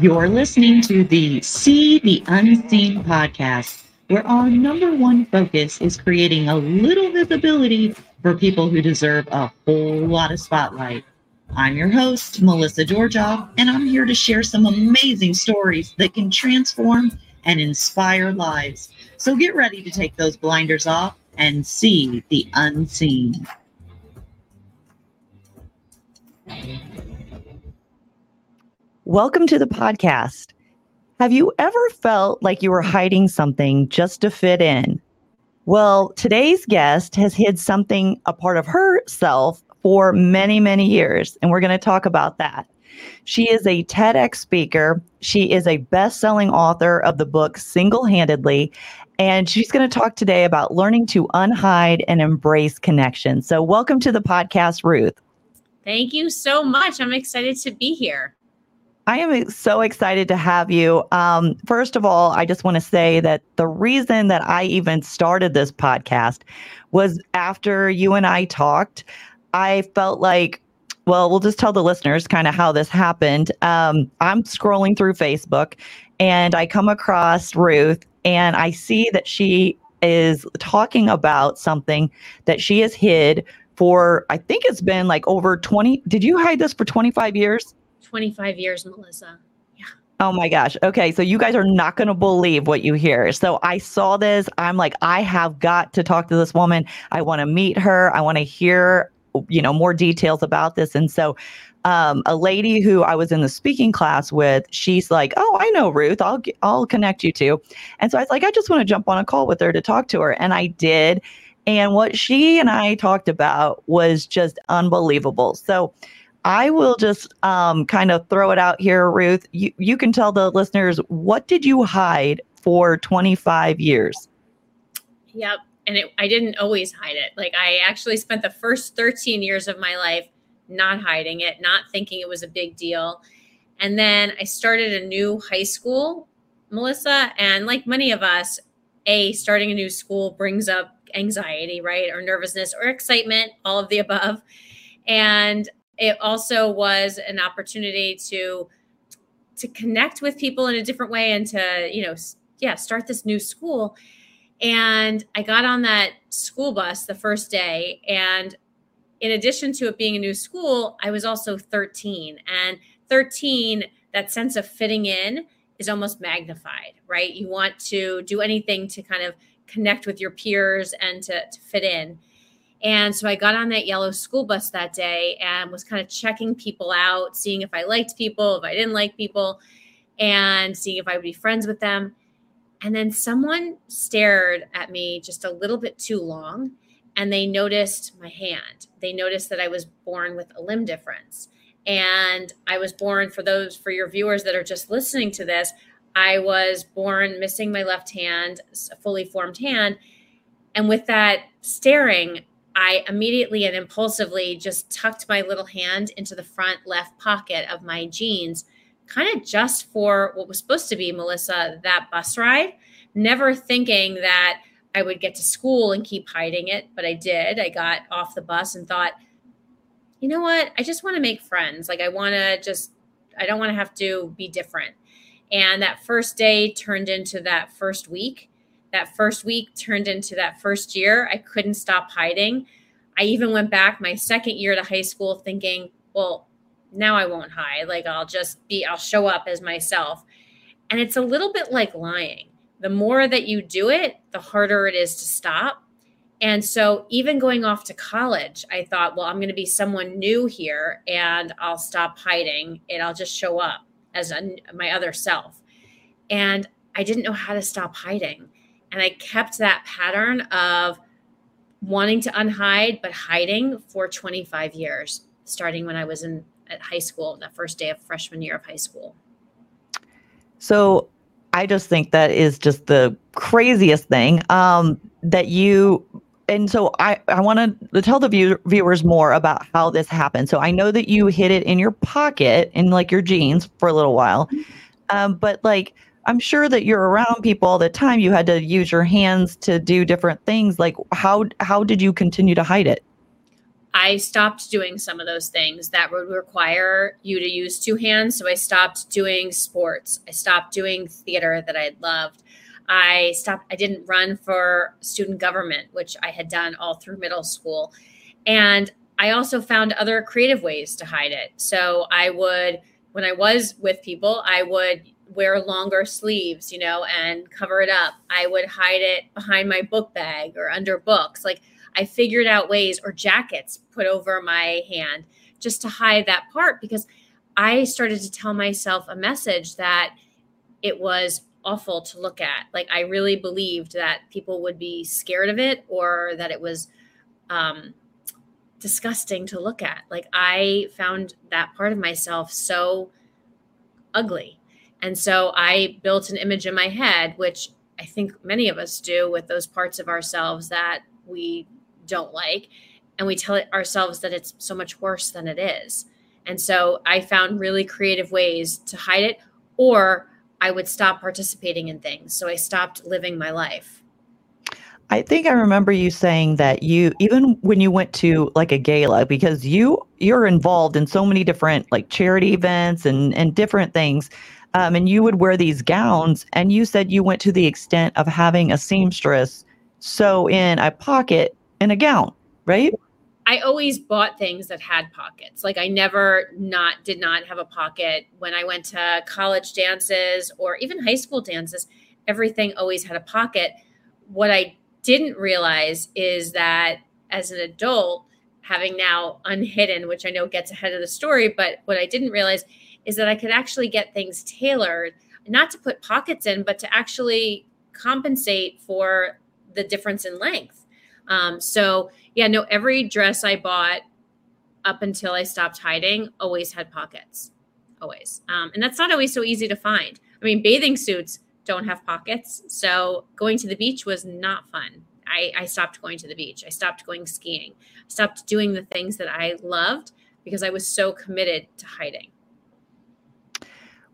You're listening to the See the Unseen podcast, where our number one focus is creating a little visibility for people who deserve a whole lot of spotlight. I'm your host, Melissa Georgeoff, and I'm here to share some amazing stories that can transform and inspire lives. So get ready to take those blinders off and see the unseen. Welcome to the podcast. Have you ever felt like you were hiding something just to fit in? Well, today's guest has hid something, a part of herself, for many, many years, and we're going to talk about that. She is a TEDx speaker. She is a best selling author of the book Single Handedly, and she's going to talk today about learning to unhide and embrace connection. So, welcome to the podcast, Ruth. Thank you so much. I'm excited to be here. I am so excited to have you. Um, first of all, I just want to say that the reason that I even started this podcast was after you and I talked. I felt like, well, we'll just tell the listeners kind of how this happened. Um, I'm scrolling through Facebook and I come across Ruth and I see that she is talking about something that she has hid for, I think it's been like over 20. Did you hide this for 25 years? 25 years, Melissa. Yeah. Oh my gosh. Okay. So you guys are not going to believe what you hear. So I saw this. I'm like, I have got to talk to this woman. I want to meet her. I want to hear, you know, more details about this. And so um, a lady who I was in the speaking class with, she's like, "Oh, I know Ruth. I'll I'll connect you to." And so I was like, "I just want to jump on a call with her to talk to her," and I did. And what she and I talked about was just unbelievable. So I will just um, kind of throw it out here, Ruth. You, you can tell the listeners what did you hide for 25 years? Yep. And it, I didn't always hide it. Like I actually spent the first 13 years of my life not hiding it, not thinking it was a big deal. And then I started a new high school, Melissa. And like many of us, A, starting a new school brings up anxiety, right? Or nervousness or excitement, all of the above. And it also was an opportunity to to connect with people in a different way and to you know yeah start this new school. And i got on that school bus the first day and in addition to it being a new school i was also 13 and 13 that sense of fitting in is almost magnified right? You want to do anything to kind of connect with your peers and to, to fit in and so I got on that yellow school bus that day and was kind of checking people out, seeing if I liked people, if I didn't like people, and seeing if I would be friends with them. And then someone stared at me just a little bit too long and they noticed my hand. They noticed that I was born with a limb difference. And I was born, for those, for your viewers that are just listening to this, I was born missing my left hand, a fully formed hand. And with that staring, I immediately and impulsively just tucked my little hand into the front left pocket of my jeans, kind of just for what was supposed to be, Melissa, that bus ride, never thinking that I would get to school and keep hiding it. But I did. I got off the bus and thought, you know what? I just want to make friends. Like, I want to just, I don't want to have to be different. And that first day turned into that first week that first week turned into that first year. I couldn't stop hiding. I even went back my second year to high school thinking, well, now I won't hide. Like I'll just be, I'll show up as myself. And it's a little bit like lying. The more that you do it, the harder it is to stop. And so, even going off to college, I thought, well, I'm going to be someone new here and I'll stop hiding and I'll just show up as a, my other self. And I didn't know how to stop hiding. And I kept that pattern of wanting to unhide, but hiding for 25 years, starting when I was in at high school, the first day of freshman year of high school. So I just think that is just the craziest thing um, that you. And so I, I want to tell the view, viewers more about how this happened. So I know that you hid it in your pocket in like your jeans for a little while, um, but like I'm sure that you're around people all the time. You had to use your hands to do different things. Like how how did you continue to hide it? I stopped doing some of those things that would require you to use two hands. So I stopped doing sports. I stopped doing theater that I loved. I stopped, I didn't run for student government, which I had done all through middle school. And I also found other creative ways to hide it. So I would, when I was with people, I would wear longer sleeves, you know, and cover it up. I would hide it behind my book bag or under books. Like I figured out ways or jackets put over my hand just to hide that part because I started to tell myself a message that it was awful to look at. Like I really believed that people would be scared of it or that it was um, disgusting to look at. Like I found that part of myself so ugly. And so I built an image in my head, which I think many of us do with those parts of ourselves that we don't like. And we tell ourselves that it's so much worse than it is. And so I found really creative ways to hide it, or I would stop participating in things. So I stopped living my life. I think I remember you saying that you even when you went to like a gala because you you're involved in so many different like charity events and and different things um, and you would wear these gowns and you said you went to the extent of having a seamstress sew in a pocket in a gown right I always bought things that had pockets. Like I never not did not have a pocket when I went to college dances or even high school dances. Everything always had a pocket. What I didn't realize is that as an adult, having now unhidden, which I know gets ahead of the story, but what I didn't realize is that I could actually get things tailored, not to put pockets in, but to actually compensate for the difference in length. Um, so yeah, no, every dress I bought up until I stopped hiding always had pockets, always. Um, and that's not always so easy to find. I mean, bathing suits don't have pockets. So going to the beach was not fun. I, I stopped going to the beach. I stopped going skiing. I stopped doing the things that I loved because I was so committed to hiding.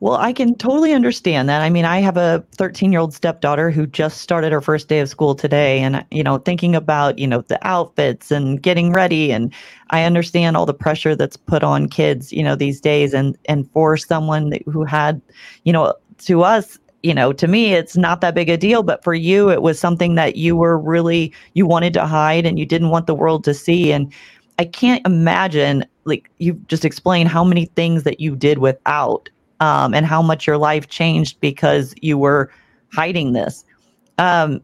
Well, I can totally understand that. I mean, I have a 13 year old stepdaughter who just started her first day of school today. And, you know, thinking about, you know, the outfits and getting ready. And I understand all the pressure that's put on kids, you know, these days. And, and for someone who had, you know, to us, you know, to me, it's not that big a deal. But for you, it was something that you were really, you wanted to hide and you didn't want the world to see. And I can't imagine, like, you just explained how many things that you did without um, and how much your life changed because you were hiding this. Um,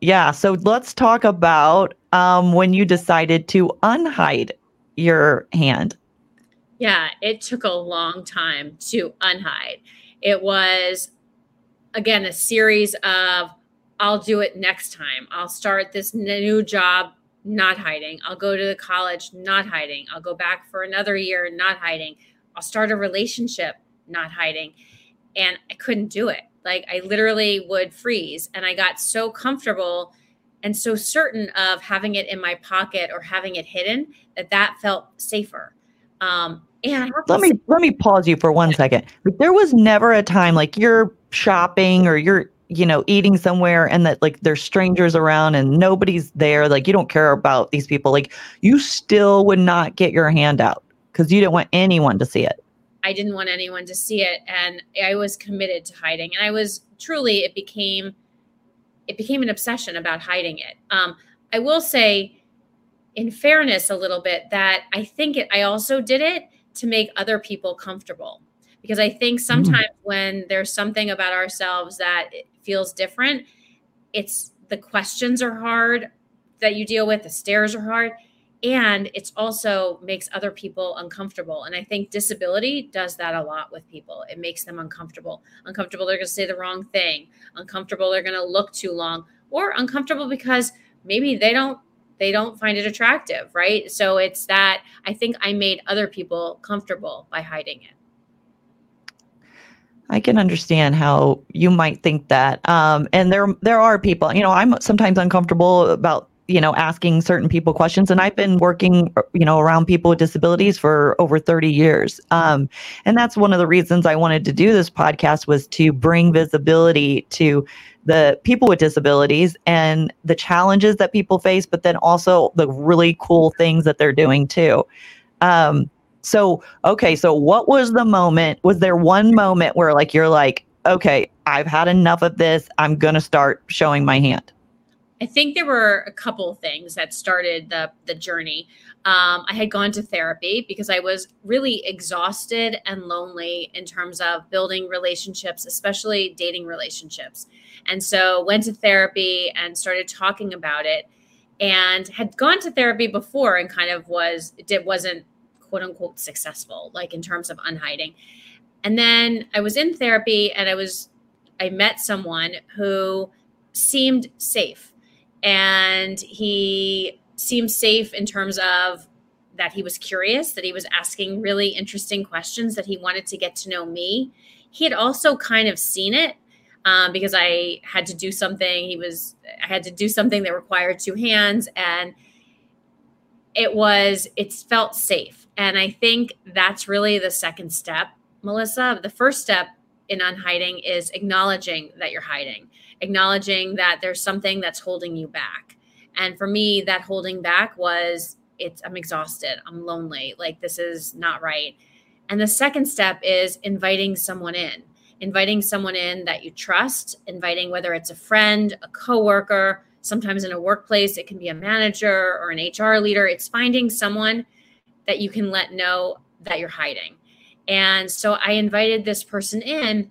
yeah, so let's talk about um, when you decided to unhide your hand. Yeah, it took a long time to unhide. It was, again, a series of I'll do it next time. I'll start this new job not hiding. I'll go to the college not hiding. I'll go back for another year not hiding. I'll start a relationship not hiding. And I couldn't do it. Like I literally would freeze. And I got so comfortable and so certain of having it in my pocket or having it hidden that that felt safer. Um, and let me let me pause you for one second. there was never a time like you're shopping or you're you know eating somewhere and that like there's strangers around and nobody's there like you don't care about these people like you still would not get your hand out because you didn't want anyone to see it. I didn't want anyone to see it, and I was committed to hiding. And I was truly, it became, it became an obsession about hiding it. Um, I will say, in fairness, a little bit that I think it. I also did it to make other people comfortable because I think hmm. sometimes mm. when there's something about ourselves that feels different, it's the questions are hard that you deal with, the stares are hard and it's also makes other people uncomfortable. And i think disability does that a lot with people. It makes them uncomfortable. Uncomfortable they're going to say the wrong thing. Uncomfortable they're going to look too long. Or uncomfortable because maybe they don't they don't find it attractive right? So it's that i think i made other people comfortable by hiding it. I can understand how you might think that. Um, and there there are people, you know, I'm sometimes uncomfortable about you know, asking certain people questions. And I've been working, you know, around people with disabilities for over 30 years. Um, and that's one of the reasons I wanted to do this podcast was to bring visibility to the people with disabilities and the challenges that people face, but then also the really cool things that they're doing too. Um, so, okay, so what was the moment? Was there one moment where like you're like, okay, I've had enough of this. I'm to start showing my hand? I think there were a couple things that started the the journey. Um, I had gone to therapy because I was really exhausted and lonely in terms of building relationships, especially dating relationships. And so went to therapy and started talking about it and had gone to therapy before and kind of was it wasn't quote unquote successful like in terms of unhiding. And then I was in therapy and I was I met someone who seemed safe and he seemed safe in terms of that he was curious, that he was asking really interesting questions, that he wanted to get to know me. He had also kind of seen it um, because I had to do something. He was, I had to do something that required two hands, and it was, it felt safe. And I think that's really the second step, Melissa. The first step in unhiding is acknowledging that you're hiding acknowledging that there's something that's holding you back. And for me, that holding back was it's I'm exhausted, I'm lonely, like this is not right. And the second step is inviting someone in. Inviting someone in that you trust, inviting whether it's a friend, a coworker, sometimes in a workplace it can be a manager or an HR leader. It's finding someone that you can let know that you're hiding. And so I invited this person in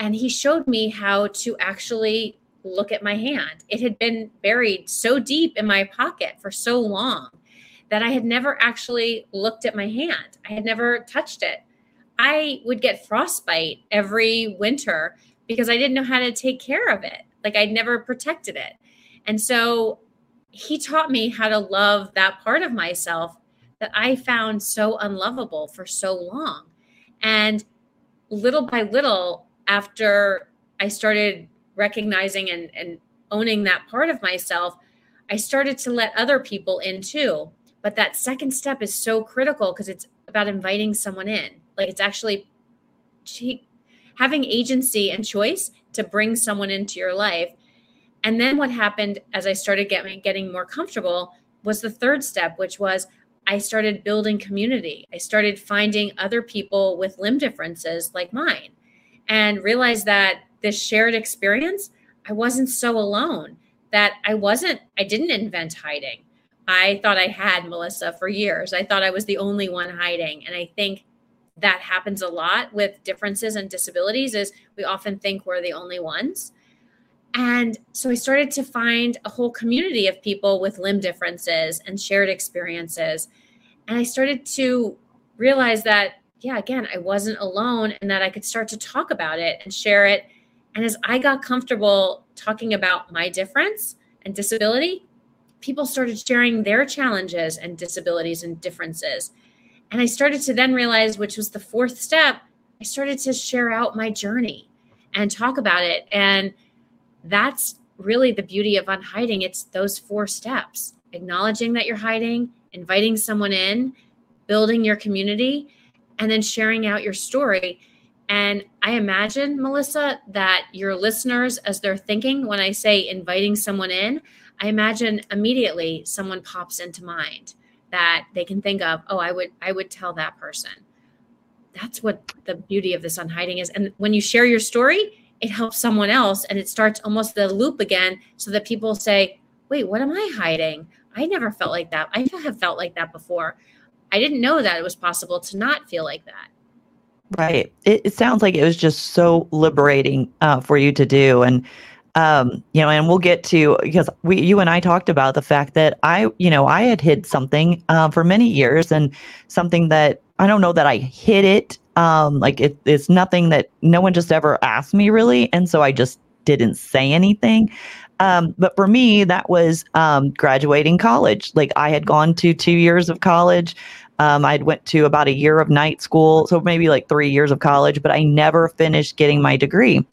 and he showed me how to actually look at my hand. It had been buried so deep in my pocket for so long that I had never actually looked at my hand. I had never touched it. I would get frostbite every winter because I didn't know how to take care of it. Like I'd never protected it. And so he taught me how to love that part of myself that I found so unlovable for so long. And little by little, after I started recognizing and, and owning that part of myself, I started to let other people in too. But that second step is so critical because it's about inviting someone in. Like it's actually having agency and choice to bring someone into your life. And then what happened as I started getting getting more comfortable was the third step, which was I started building community. I started finding other people with limb differences like mine and realized that this shared experience, I wasn't so alone, that I wasn't, I didn't invent hiding. I thought I had Melissa for years. I thought I was the only one hiding. And I think that happens a lot with differences and disabilities is we often think we're the only ones. And so I started to find a whole community of people with limb differences and shared experiences. And I started to realize that yeah, again, I wasn't alone and that I could start to talk about it and share it. And as I got comfortable talking about my difference and disability, people started sharing their challenges and disabilities and differences. And I started to then realize, which was the fourth step, I started to share out my journey and talk about it. And that's really the beauty of unhiding. It's those four steps acknowledging that you're hiding, inviting someone in, building your community, and then sharing out your story. And I imagine, Melissa, that your listeners, as they're thinking, when I say inviting someone in, I imagine immediately someone pops into mind that they can think of, oh, I would, I would tell that person. That's what the beauty of this unhiding is. And when you share your story, it helps someone else and it starts almost the loop again so that people say, wait, what am I hiding? I never felt like that. I have felt like that before. I didn't know that it was possible to not feel like that. Right. It, it sounds like it was just so liberating uh, for you to do. And, um, you know, and we'll get to, because we, you and I talked about the fact that I, you know, I had hid something uh, for many years and something that I don't know that I hid it. Um, like it, it's nothing that no one just ever asked me really. And so I just didn't say anything. Um, but for me, that was um, graduating college. Like I had gone to two years of college. Um, I went to about a year of night school, so maybe like three years of college, but I never finished getting my degree.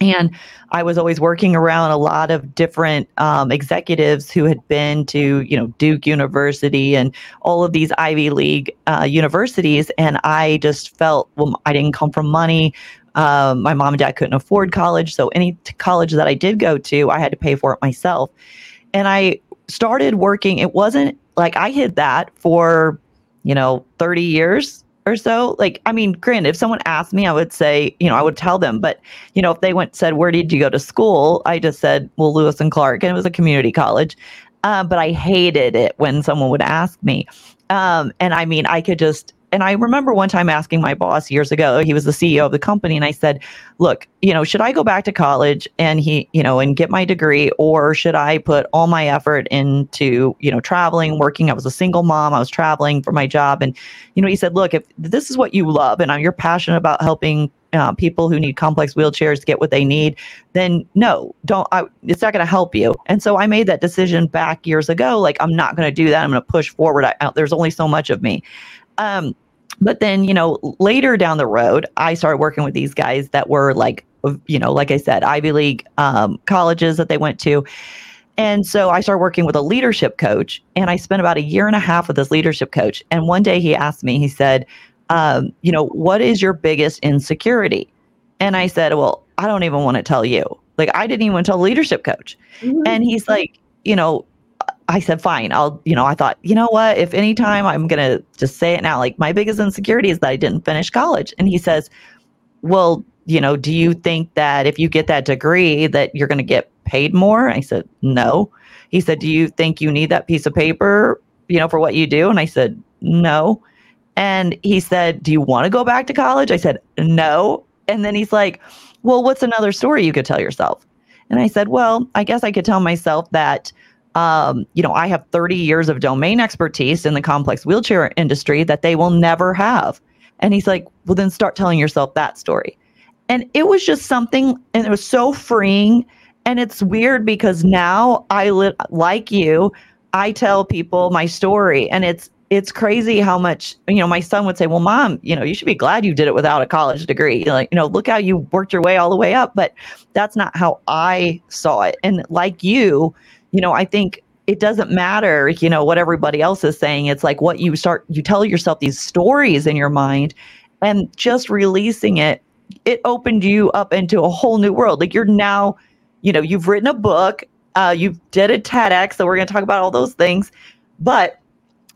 And I was always working around a lot of different um, executives who had been to, you know, Duke University and all of these Ivy League uh, universities. And I just felt, well, I didn't come from money. Um, my mom and dad couldn't afford college. So any t- college that I did go to, I had to pay for it myself. And I started working. It wasn't like I hid that for, you know, 30 years or so. Like, I mean, granted, if someone asked me, I would say, you know, I would tell them. But, you know, if they went said, where did you go to school? I just said, well, Lewis and Clark, and it was a community college. Uh, but I hated it when someone would ask me. Um, and I mean, I could just and I remember one time asking my boss years ago, he was the CEO of the company, and I said, Look, you know, should I go back to college and he, you know, and get my degree, or should I put all my effort into, you know, traveling, working? I was a single mom, I was traveling for my job. And, you know, he said, Look, if this is what you love and you're passionate about helping uh, people who need complex wheelchairs get what they need, then no, don't. I, it's not going to help you. And so I made that decision back years ago. Like I'm not going to do that. I'm going to push forward. I, there's only so much of me. Um, but then, you know, later down the road, I started working with these guys that were like, you know, like I said, Ivy League um, colleges that they went to. And so I started working with a leadership coach, and I spent about a year and a half with this leadership coach. And one day he asked me, he said, um, you know, what is your biggest insecurity? And I said, well, I don't even want to tell you. Like, I didn't even tell the leadership coach. Mm-hmm. And he's like, you know, I said, fine. I'll, you know, I thought, you know what? If any time I'm going to just say it now, like my biggest insecurity is that I didn't finish college. And he says, well, you know, do you think that if you get that degree that you're going to get paid more? I said, no. He said, do you think you need that piece of paper, you know, for what you do? And I said, no. And he said, do you want to go back to college? I said, no. And then he's like, well, what's another story you could tell yourself? And I said, well, I guess I could tell myself that um, you know, I have 30 years of domain expertise in the complex wheelchair industry that they will never have. And he's like, well, then start telling yourself that story. And it was just something, and it was so freeing. And it's weird because now I live like you, I tell people my story, and it's it's crazy how much you know. My son would say, "Well, mom, you know, you should be glad you did it without a college degree. Like, you know, look how you worked your way all the way up." But that's not how I saw it. And like you, you know, I think it doesn't matter, you know, what everybody else is saying. It's like what you start, you tell yourself these stories in your mind and just releasing it, it opened you up into a whole new world. Like you're now, you know, you've written a book, uh, you did a TEDx, so we're going to talk about all those things. But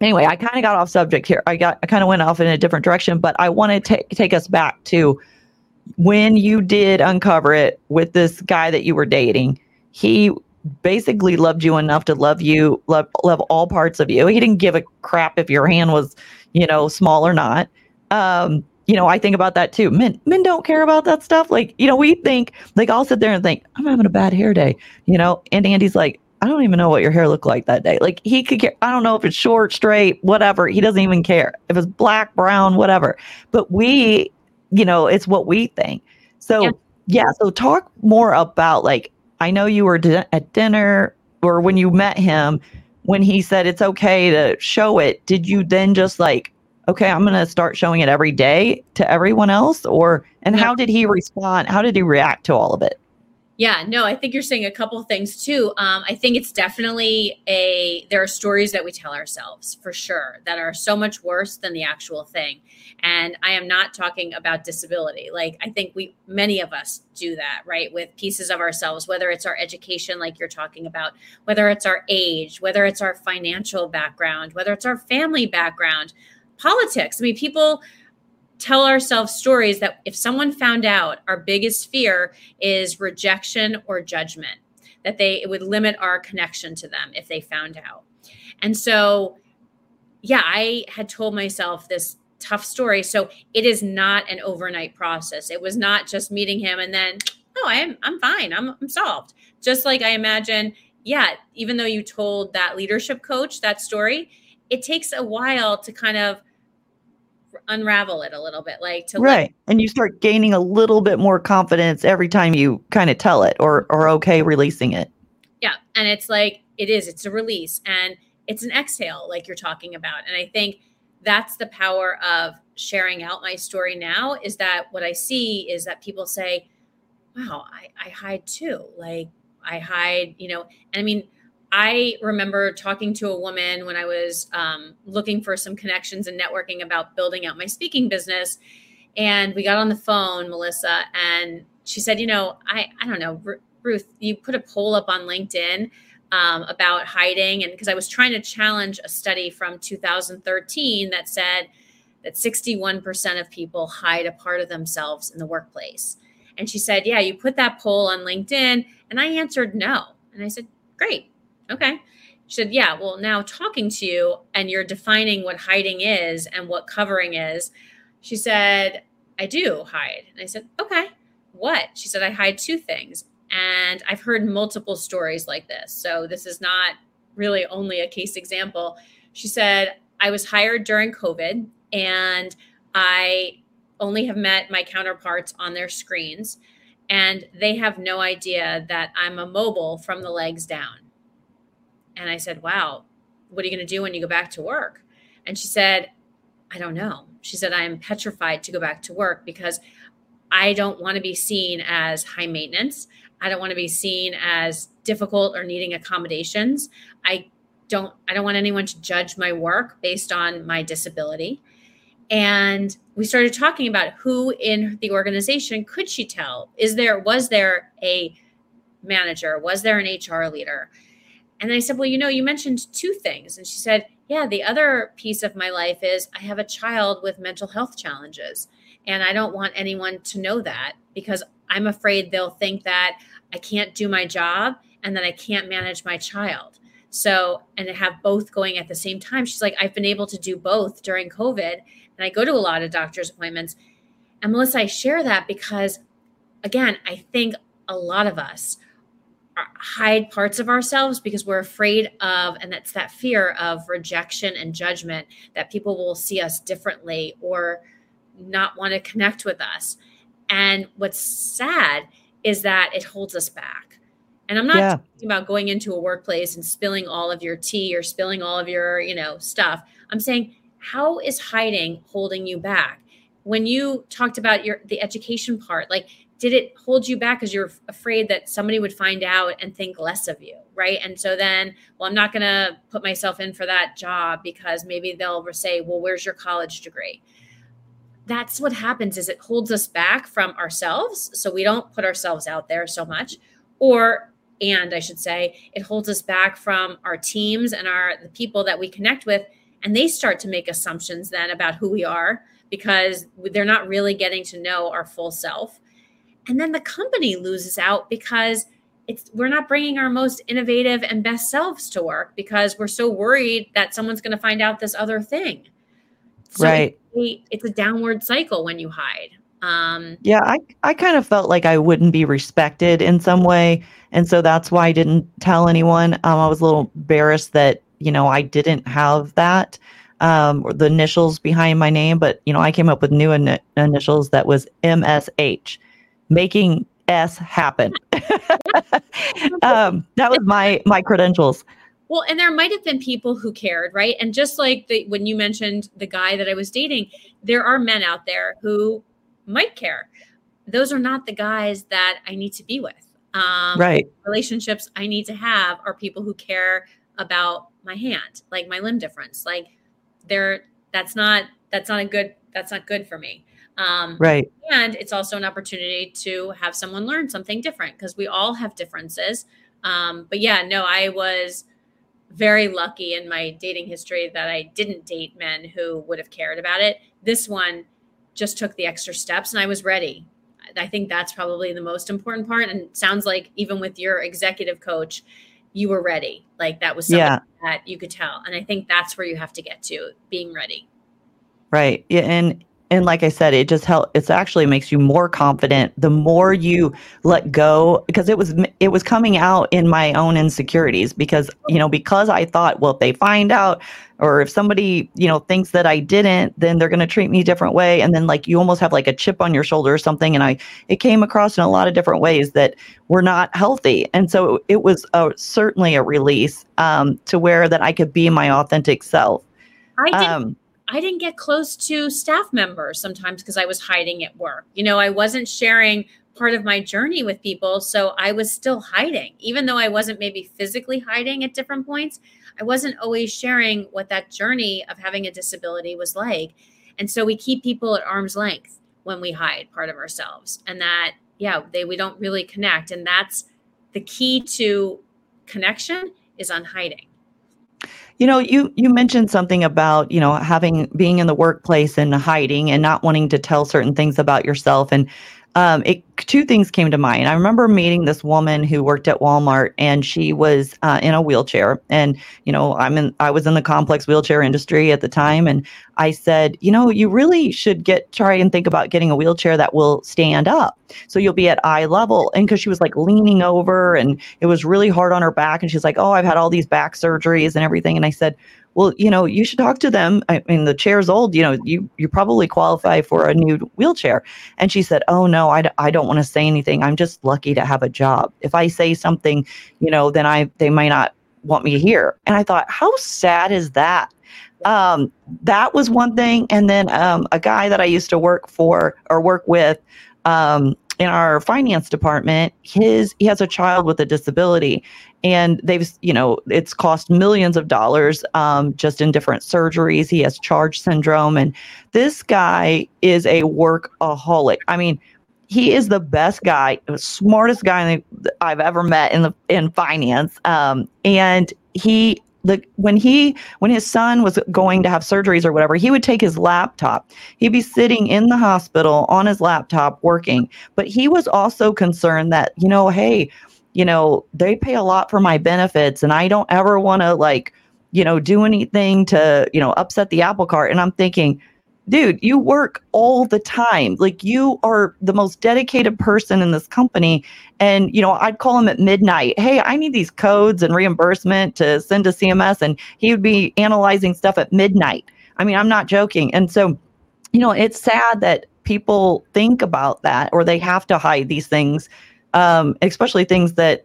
anyway, I kind of got off subject here. I got, I kind of went off in a different direction, but I want to take take us back to when you did uncover it with this guy that you were dating. He basically loved you enough to love you, love, love all parts of you. He didn't give a crap if your hand was, you know, small or not. Um, you know, I think about that too. Men men don't care about that stuff. Like, you know, we think like I'll sit there and think, I'm having a bad hair day, you know, and Andy's like, I don't even know what your hair looked like that day. Like he could care. I don't know if it's short, straight, whatever. He doesn't even care. If it's black, brown, whatever. But we, you know, it's what we think. So yeah, yeah so talk more about like I know you were di- at dinner or when you met him, when he said it's okay to show it, did you then just like, okay, I'm going to start showing it every day to everyone else? Or, and how did he respond? How did he react to all of it? Yeah, no, I think you're saying a couple things too. Um, I think it's definitely a, there are stories that we tell ourselves for sure that are so much worse than the actual thing. And I am not talking about disability. Like, I think we, many of us do that, right? With pieces of ourselves, whether it's our education, like you're talking about, whether it's our age, whether it's our financial background, whether it's our family background, politics. I mean, people, tell ourselves stories that if someone found out, our biggest fear is rejection or judgment, that they it would limit our connection to them if they found out. And so, yeah, I had told myself this tough story. So it is not an overnight process. It was not just meeting him and then, oh, I'm I'm fine. I'm I'm solved. Just like I imagine, yeah, even though you told that leadership coach that story, it takes a while to kind of unravel it a little bit like to right let- and you start gaining a little bit more confidence every time you kind of tell it or or okay releasing it yeah and it's like it is it's a release and it's an exhale like you're talking about and i think that's the power of sharing out my story now is that what i see is that people say wow, I, I hide too. Like I hide, you know, and I mean, I remember talking to a woman when I was um, looking for some connections and networking about building out my speaking business. And we got on the phone, Melissa, and she said, You know, I, I don't know, Ruth, you put a poll up on LinkedIn um, about hiding. And because I was trying to challenge a study from 2013 that said that 61% of people hide a part of themselves in the workplace. And she said, Yeah, you put that poll on LinkedIn. And I answered no. And I said, Great. Okay. She said, Yeah, well, now talking to you and you're defining what hiding is and what covering is. She said, I do hide. And I said, Okay. What? She said, I hide two things. And I've heard multiple stories like this. So this is not really only a case example. She said, I was hired during COVID and I only have met my counterparts on their screens and they have no idea that I'm a mobile from the legs down. And I said, Wow, what are you going to do when you go back to work? And she said, I don't know. She said, I am petrified to go back to work because I don't want to be seen as high maintenance. I don't want to be seen as difficult or needing accommodations. I don't I don't want anyone to judge my work based on my disability. And we started talking about who in the organization could she tell? Is there was there a manager? Was there an HR leader? And I said, Well, you know, you mentioned two things. And she said, Yeah, the other piece of my life is I have a child with mental health challenges. And I don't want anyone to know that because I'm afraid they'll think that I can't do my job and then I can't manage my child. So, and have both going at the same time, she's like, I've been able to do both during COVID. And I go to a lot of doctor's appointments. And Melissa, I share that because, again, I think a lot of us hide parts of ourselves because we're afraid of, and that's that fear of rejection and judgment that people will see us differently or not want to connect with us. And what's sad is that it holds us back. And I'm not yeah. talking about going into a workplace and spilling all of your tea or spilling all of your, you know, stuff. I'm saying, how is hiding holding you back? When you talked about your the education part, like did it hold you back because you're afraid that somebody would find out and think less of you right and so then well i'm not going to put myself in for that job because maybe they'll say well where's your college degree that's what happens is it holds us back from ourselves. So we don't put ourselves out there so much. Or and i should say it holds us back from our teams and our the people that we connect with. And they start to make assumptions then about who we are because they're not really getting to know our full self. And then the company loses out because it's we're not bringing our most innovative and best selves to work because we're so worried that someone's going to find out this other thing. So right it's a downward cycle when you hide um, yeah i i kind of felt like i wouldn't be respected in some way and so that's why i didn't tell anyone um, i was a little embarrassed that you know i didn't have that um, the initials behind my name but you know i came up with new in- initials that was msh making S happen. um, that was my my credentials. Well, and there might have been people who cared, right? And just like the, when you mentioned the guy that I was dating, there are men out there who might care. Those are not the guys that I need to be with. Um, right. Relationships I need to have are people who care about my hand, like my limb difference. Like they're that's not that's not a good that's not good for me. Um, right. And it's also an opportunity to have someone learn something different because we all have differences. Um, but yeah, no, I was very lucky in my dating history that I didn't date men who would have cared about it. This one just took the extra steps and I was ready. I think that's probably the most important part. And sounds like even with your executive coach, you were ready. Like that was something yeah. that you could tell. And I think that's where you have to get to being ready. Right. Yeah. And and like i said it just help it's actually makes you more confident the more you let go because it was it was coming out in my own insecurities because you know because i thought well if they find out or if somebody you know thinks that i didn't then they're going to treat me a different way. And then like you almost have like a chip on your shoulder or something. And i it came across in a lot of different ways that were not healthy. And so it was a, certainly a release um, to where that i could be my authentic self. I did, um, I didn't get close to staff members sometimes because I was hiding at work. You know, I wasn't sharing part of my journey with people. So I was still hiding, even though I wasn't maybe physically hiding at different points. I wasn't always sharing what that journey of having a disability was like. And so we keep people at arm's length when we hide part of ourselves. And that, yeah, they we don't really connect. And that's the key to connection is on hiding. You know, you you mentioned something about, you know, having being in the workplace and hiding and not wanting to tell certain things about yourself and um, it two things came to mind. I remember meeting this woman who worked at Walmart, and she was uh, in a wheelchair. And you know, I'm in. I was in the complex wheelchair industry at the time, and I said, you know, you really should get try and think about getting a wheelchair that will stand up, so you'll be at eye level. And because she was like leaning over, and it was really hard on her back, and she's like, oh, I've had all these back surgeries and everything. And I said, well, you know, you should talk to them. I mean, the chair's old, you know, you, you probably qualify for a new wheelchair. And she said, oh, no, I d- I don't want to say anything. I'm just lucky to have a job. If I say something, you know, then I, they might not want me hear. And I thought, how sad is that? Um, that was one thing. And then um, a guy that I used to work for or work with, um, in our finance department his he has a child with a disability and they've you know it's cost millions of dollars um, just in different surgeries. He has CHARGE syndrome and this guy is a workaholic. I mean he is the best guy smartest guy i've ever met in the in finance um, and he the when he when his son was going to have surgeries or whatever he would take his laptop. He'd be sitting in the hospital on his laptop working. But he was also concerned that you know hey you know they pay a lot for my benefits and i don't ever want to like you know do anything to you know upset the apple cart. And i'm thinking dude, you work all the time. Like you are the most dedicated person in this company. And, you know, I'd call him at midnight. Hey, I need these codes and reimbursement to send to CMS. And he would be analyzing stuff at midnight. I mean, I'm not joking. And so, you know, it's sad that people think about that or they have to hide these things, um, especially things that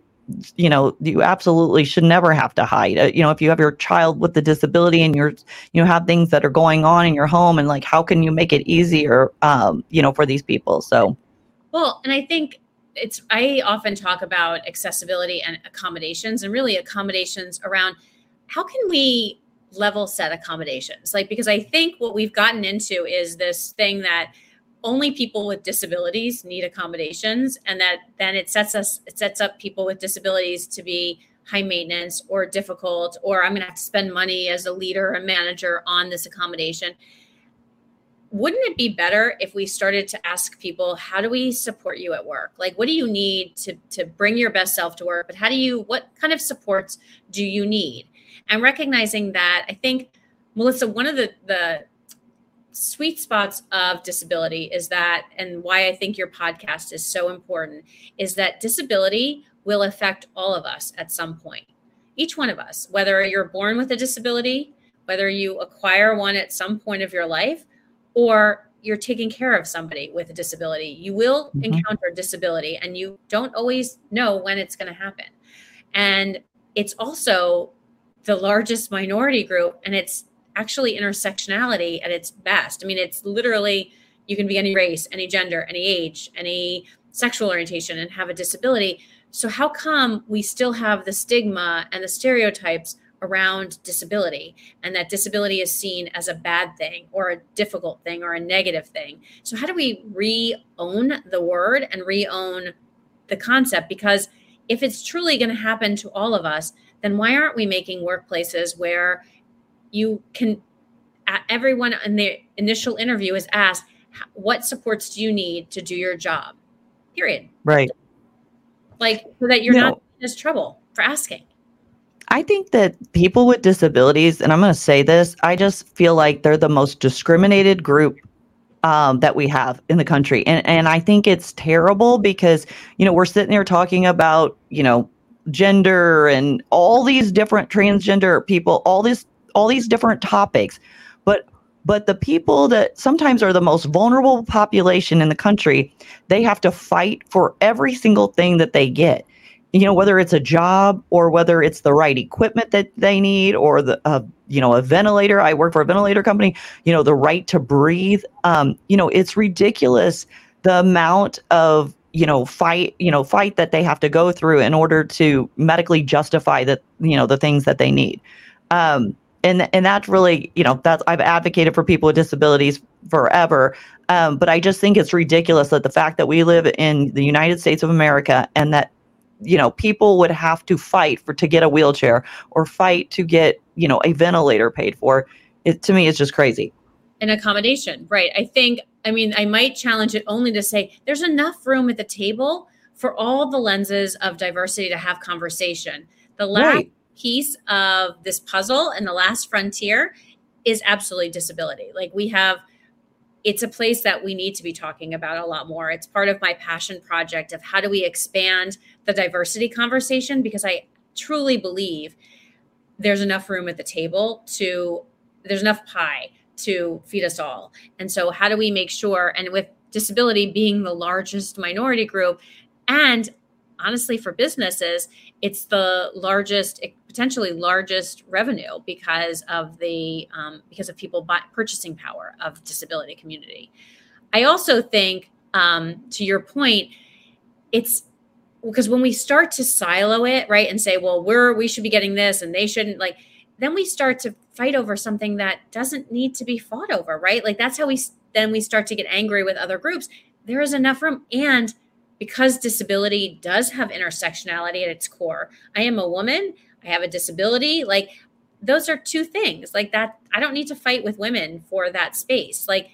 you know you absolutely should never have to hide. Uh, you know if you have your child with the disability and you're you have things that are going on in your home and like how can you make it easier um, you know for these people? So well and i think it's i often talk about accessibility and accommodations and really accommodations around how can we level set accommodations? Like because i think what we've gotten into is this thing that only people with disabilities need accommodations and that then it sets us it sets up people with disabilities to be high maintenance or difficult or i'm going to have to spend money as a leader or manager on this accommodation. Wouldn't it be better if we started to ask people how do we support you at work? Like what do you need to to bring your best self to work? But how do you what kind of supports do you need? And recognizing that i think melissa one of the the sweet spots of disability is that, and why I think your podcast is so important, is that disability will affect all of us at some point. Each one of us, whether you're born with a disability, whether you acquire one at some point of your life, or you're taking care of somebody with a disability, you will mm-hmm. encounter disability and you don't always know when it's going to happen. And it's also the largest minority group and it's actually intersectionality at its best. I mean, it's literally you can be any race, any gender, any age, any sexual orientation and have a disability. So, how come we still have the stigma and the stereotypes around disability and that disability is seen as a bad thing or a difficult thing or a negative thing? So, how do we re own the word and re own the concept? Because if it's truly going to happen to all of us, then why aren't we making workplaces where you can everyone in the initial interview is asked what supports do you need to do your job period right like so that you're no. not in this trouble for asking I think that people with disabilities, and I'm going to say this, I just feel like they're the most discriminated group um, that we have in the country. And, and I think it's terrible because, you know, we're sitting there talking about, you know, gender and all these different transgender people, all this all these different topics but but the people that sometimes are the most vulnerable population in the country they have to fight for every single thing that they get. You know whether it's a job or whether it's the right equipment that they need or the uh, you know a ventilator. I work for a ventilator company you know the right to breathe. Um, you know it's ridiculous the amount of you know fight you know fight that they have to go through in order to medically justify that you know the things that they need. Um and and that's really you know that's i've advocated for people with disabilities forever um, but i just think it's ridiculous that the fact that we live in the united states of america and that you know people would have to fight for to get a wheelchair or fight to get you know a ventilator paid for it to me is just crazy. An accommodation right. I think i mean i might challenge it only to say there's enough room at the table for all the lenses of diversity to have conversation. The last right. Piece of this puzzle and the last frontier is absolutely disability like we have it's a place that we need to be talking about a lot more. It's part of my passion project of how do we expand the diversity conversation because I truly believe there's enough room at the table to there's enough pie to feed us all. And so how do we make sure and with disability being the largest minority group and honestly for businesses it's the largest potentially largest revenue because of the um, because of people buy, purchasing power of disability community. I also think um, to your point it's because when we start to silo it right and say well we're we should be getting this and they shouldn't like then we start to fight over something that doesn't need to be fought over right? Like that's how we then we start to get angry with other groups. There is enough room. And because disability does have intersectionality at its core. I am a woman, I have a disability. Like, those are two things. Like, that, I don't need to fight with women for that space. Like,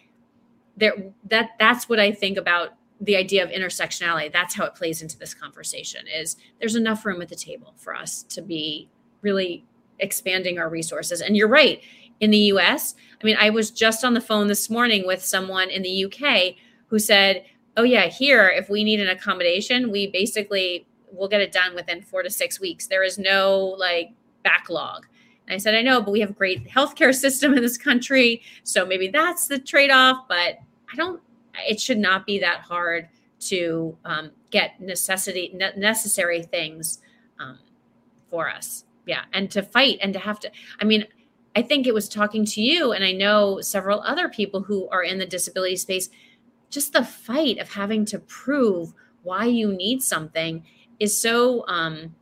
there, that, that's what I think about the idea of intersectionality. That's how it plays into this conversation is there's enough room at the table for us to be really expanding our resources. And you're right. In the US, I mean, I was just on the phone this morning with someone in the UK who said, oh yeah here if we need an accommodation we basically will get it done within four to six weeks. There is no like backlog. And i said i know but we have a great healthcare system in this country so maybe that's the trade-off but i don't it should not be that hard to um, get necessity ne- necessary things um, for us. Yeah and to fight and to have to i mean i think it was talking to you and i know several other people who are in the disability space just the fight of having to prove why you need something is so um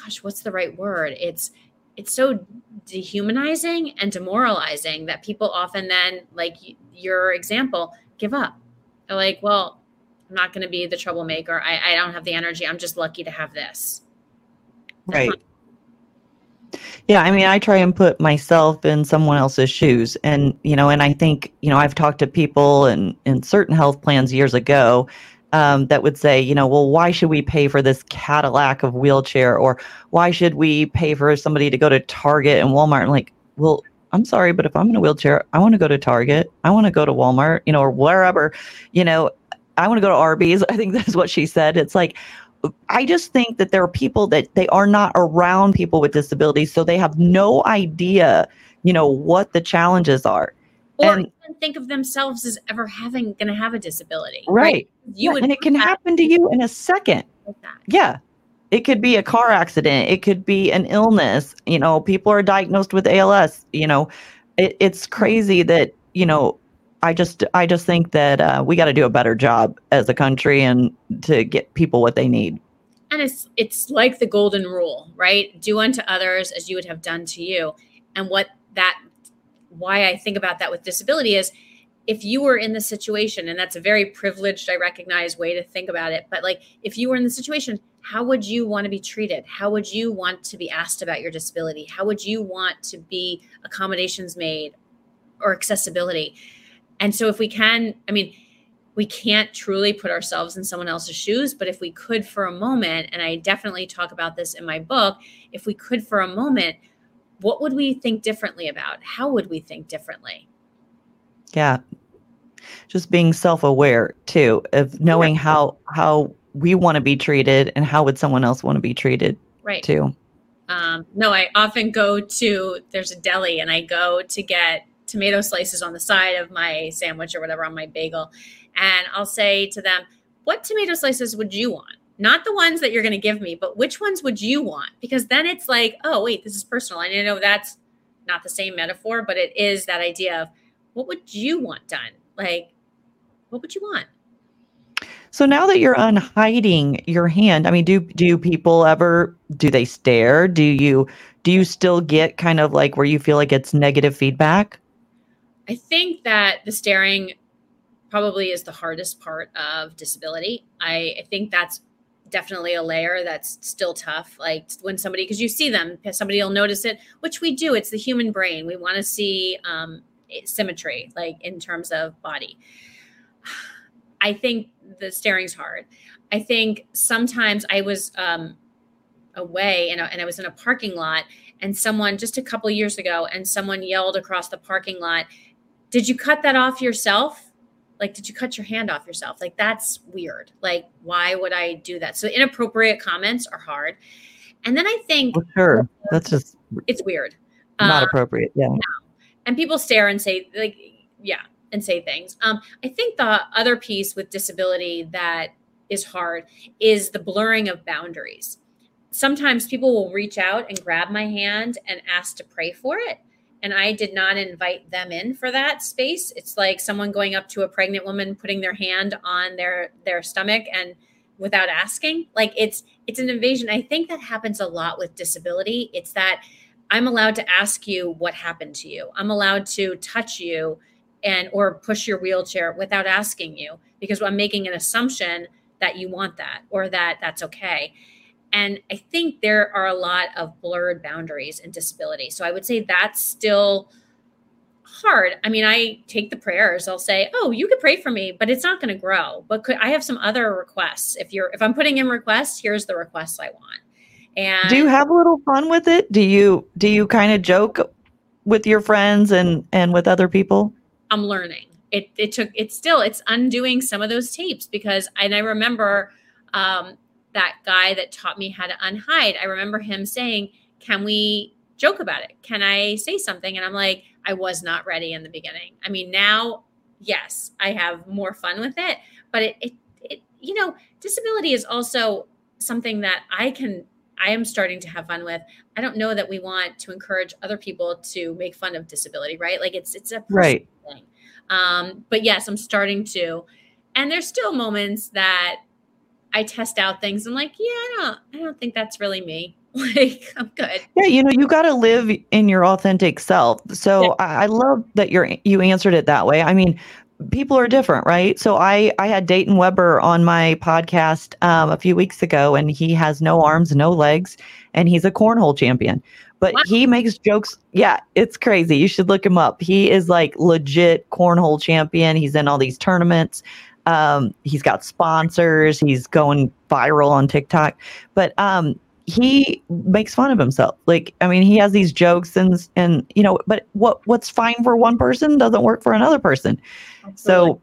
gosh what's the right word? It's it's so dehumanizing and demoralizing that people often then like your example give up. They're like well i'm not going to be the troublemaker. I, I don't have the energy. I'm just lucky to have this. Right. yeah, I mean, I try and put myself in someone else's shoes. And, you know, and I think, you know, I've talked to people in, in certain health plans years ago um, that would say, you know, well, why should we pay for this Cadillac of wheelchair? Or why should we pay for somebody to go to Target and Walmart? And like, well, I'm sorry, but if I'm in a wheelchair, I want to go to Target. I want to go to Walmart, you know, or wherever, you know, I want to go to Arby's. I think that's what she said. It's like, I just think that there are people that they are not around people with disabilities, so they have no idea, you know, what the challenges are. Or and, even think of themselves as ever having going to have a disability. Right. right? You yeah, and it can happen to you in a second. Like yeah. It could be a car accident. It could be an illness. You know, people are diagnosed with ALS. You know, it, it's crazy that, you know, I just I just think that uh, we got to do a better job as a country and to get people what they need. And it's it's like the golden rule, right? Do unto others as you would have done to you. And what that why I think about that with disability is if you were in the situation, and that's a very privileged, I recognize way to think about it, but like if you were in the situation, how would you want to be treated? How would you want to be asked about your disability? How would you want to be accommodations made or accessibility? And so if we can, I mean, we can't truly put ourselves in someone else's shoes, but if we could for a moment, and I definitely talk about this in my book, if we could for a moment, what would we think differently about? How would we think differently? Yeah. Just being self-aware too of knowing yeah. how how we want to be treated and how would someone else want to be treated right too. Um, no, I often go to there's a deli and I go to get tomato slices on the side of my sandwich or whatever on my bagel. And I'll say to them, What tomato slices would you want? Not the ones that you're going to give me, but which ones would you want? Because then it's like, oh, wait, this is personal. And I know that's not the same metaphor, but it is that idea of what would you want done? Like, what would you want? So now that you're unhiding your hand, I mean, do do people ever do they stare? Do you do you still get kind of like where you feel like it's negative feedback? I think that the staring probably is the hardest part of disability. I, I think that's definitely a layer that's still tough. Like when somebody, because you see them, somebody will notice it, which we do. It's the human brain. We want to see um, symmetry, like in terms of body. I think the staring's hard. I think sometimes I was um, away and, and I was in a parking lot and someone just a couple years ago and someone yelled across the parking lot, "Did you cut that off yourself?" Like, did you cut your hand off yourself? Like, that's weird. Like, why would I do that? So, inappropriate comments are hard. And then I think, well, sure, that's just it's weird, not um, appropriate. Yeah. And people stare and say, like, yeah, and say things. Um, I think the other piece with disability that is hard is the blurring of boundaries. Sometimes people will reach out and grab my hand and ask to pray for it. And I did not invite them in for that space. It's like someone going up to a pregnant woman, putting their hand on their their stomach and without asking. Like it's it's an invasion. I think that happens a lot with disability. It's that I'm allowed to ask you what happened to you. I'm allowed to touch you and or push your wheelchair without asking you because I'm making an assumption that you want that or that that's okay. And I think there are a lot of blurred boundaries in disability. So I would say that's still hard. I mean, I take the prayers. I'll say, "Oh, you could pray for me, but it's not going to grow." But could, I have some other requests. If you're if I'm putting in requests, here's the requests I want. And do you have a little fun with it? Do you do you kind of joke with your friends and and with other people? I'm learning. It it took it's still it's undoing some of those tapes because and I remember um, that guy that taught me how to unhide. I remember him saying, "Can we joke about it? Can I say something?" And I'm like, I was not ready in the beginning. I mean, now yes, I have more fun with it, but it it, it you know, disability is also something that I can I am starting to have fun with. I don't know that we want to encourage other people to make fun of disability, right? Like it's it's a right thing. Um, but yes, I'm starting to. And there's still moments that I test out things. I'm like, yeah, I don't I don't think that's really me. like I'm good. Yeah, you know, you got to live in your authentic self. So yeah. I, I love that you're you answered it that way. I mean, people are different, right? So I I had Dayton Webber on my podcast um, a few weeks ago, and he has no arms, no legs, and he's a cornhole champion. But wow. he makes jokes. Yeah, it's crazy. You should look him up. He is like legit cornhole champion. He's in all these tournaments. Um, he's got sponsors. He's going viral on TikTok. But um, he makes fun of himself. Like, I mean, he has these jokes and and you know, but what what's fine for one person doesn't work for another person. Absolutely. So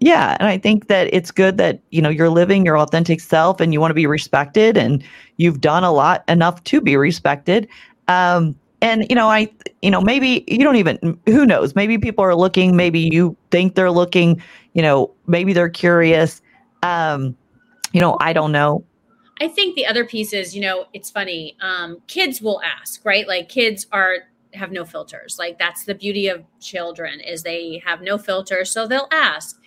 yeah, and I think that it's good that, you know, you're living your authentic self and you want to be respected and you've done a lot enough to be respected. Um and you know, I you know, maybe you don't even who knows, maybe people are looking, maybe you think they're looking, you know, maybe they're curious. Um you know, I don't know I think the other piece is, you know, it's funny. Um, kids will ask, right? Like kids are have no filters. Like that's the beauty of children is they have no filter, so they'll ask.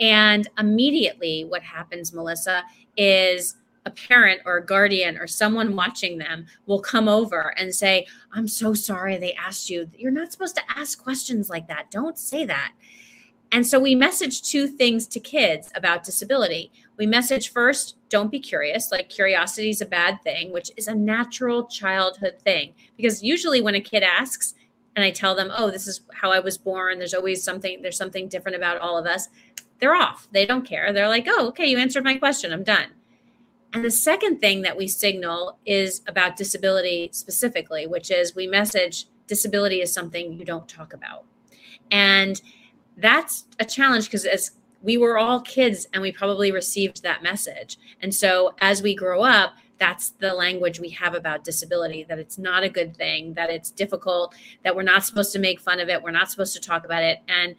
And immediately, what happens, Melissa, is a parent or a guardian or someone watching them will come over and say, I'm so sorry they asked you. You're not supposed to ask questions like that. Don't say that. And so we message two things to kids about disability. We message first, don't be curious. Like curiosity is a bad thing, which is a natural childhood thing. Because usually when a kid asks, and I tell them, oh, this is how I was born, there's always something, there's something different about all of us, they're off. They don't care. They're like, oh, okay, you answered my question. I'm done. And the second thing that we signal is about disability specifically, which is we message disability is something you don't talk about. And that's a challenge because as we were all kids and we probably received that message. And so as we grow up, that's the language we have about disability that it's not a good thing, that it's difficult, that we're not supposed to make fun of it, we're not supposed to talk about it. And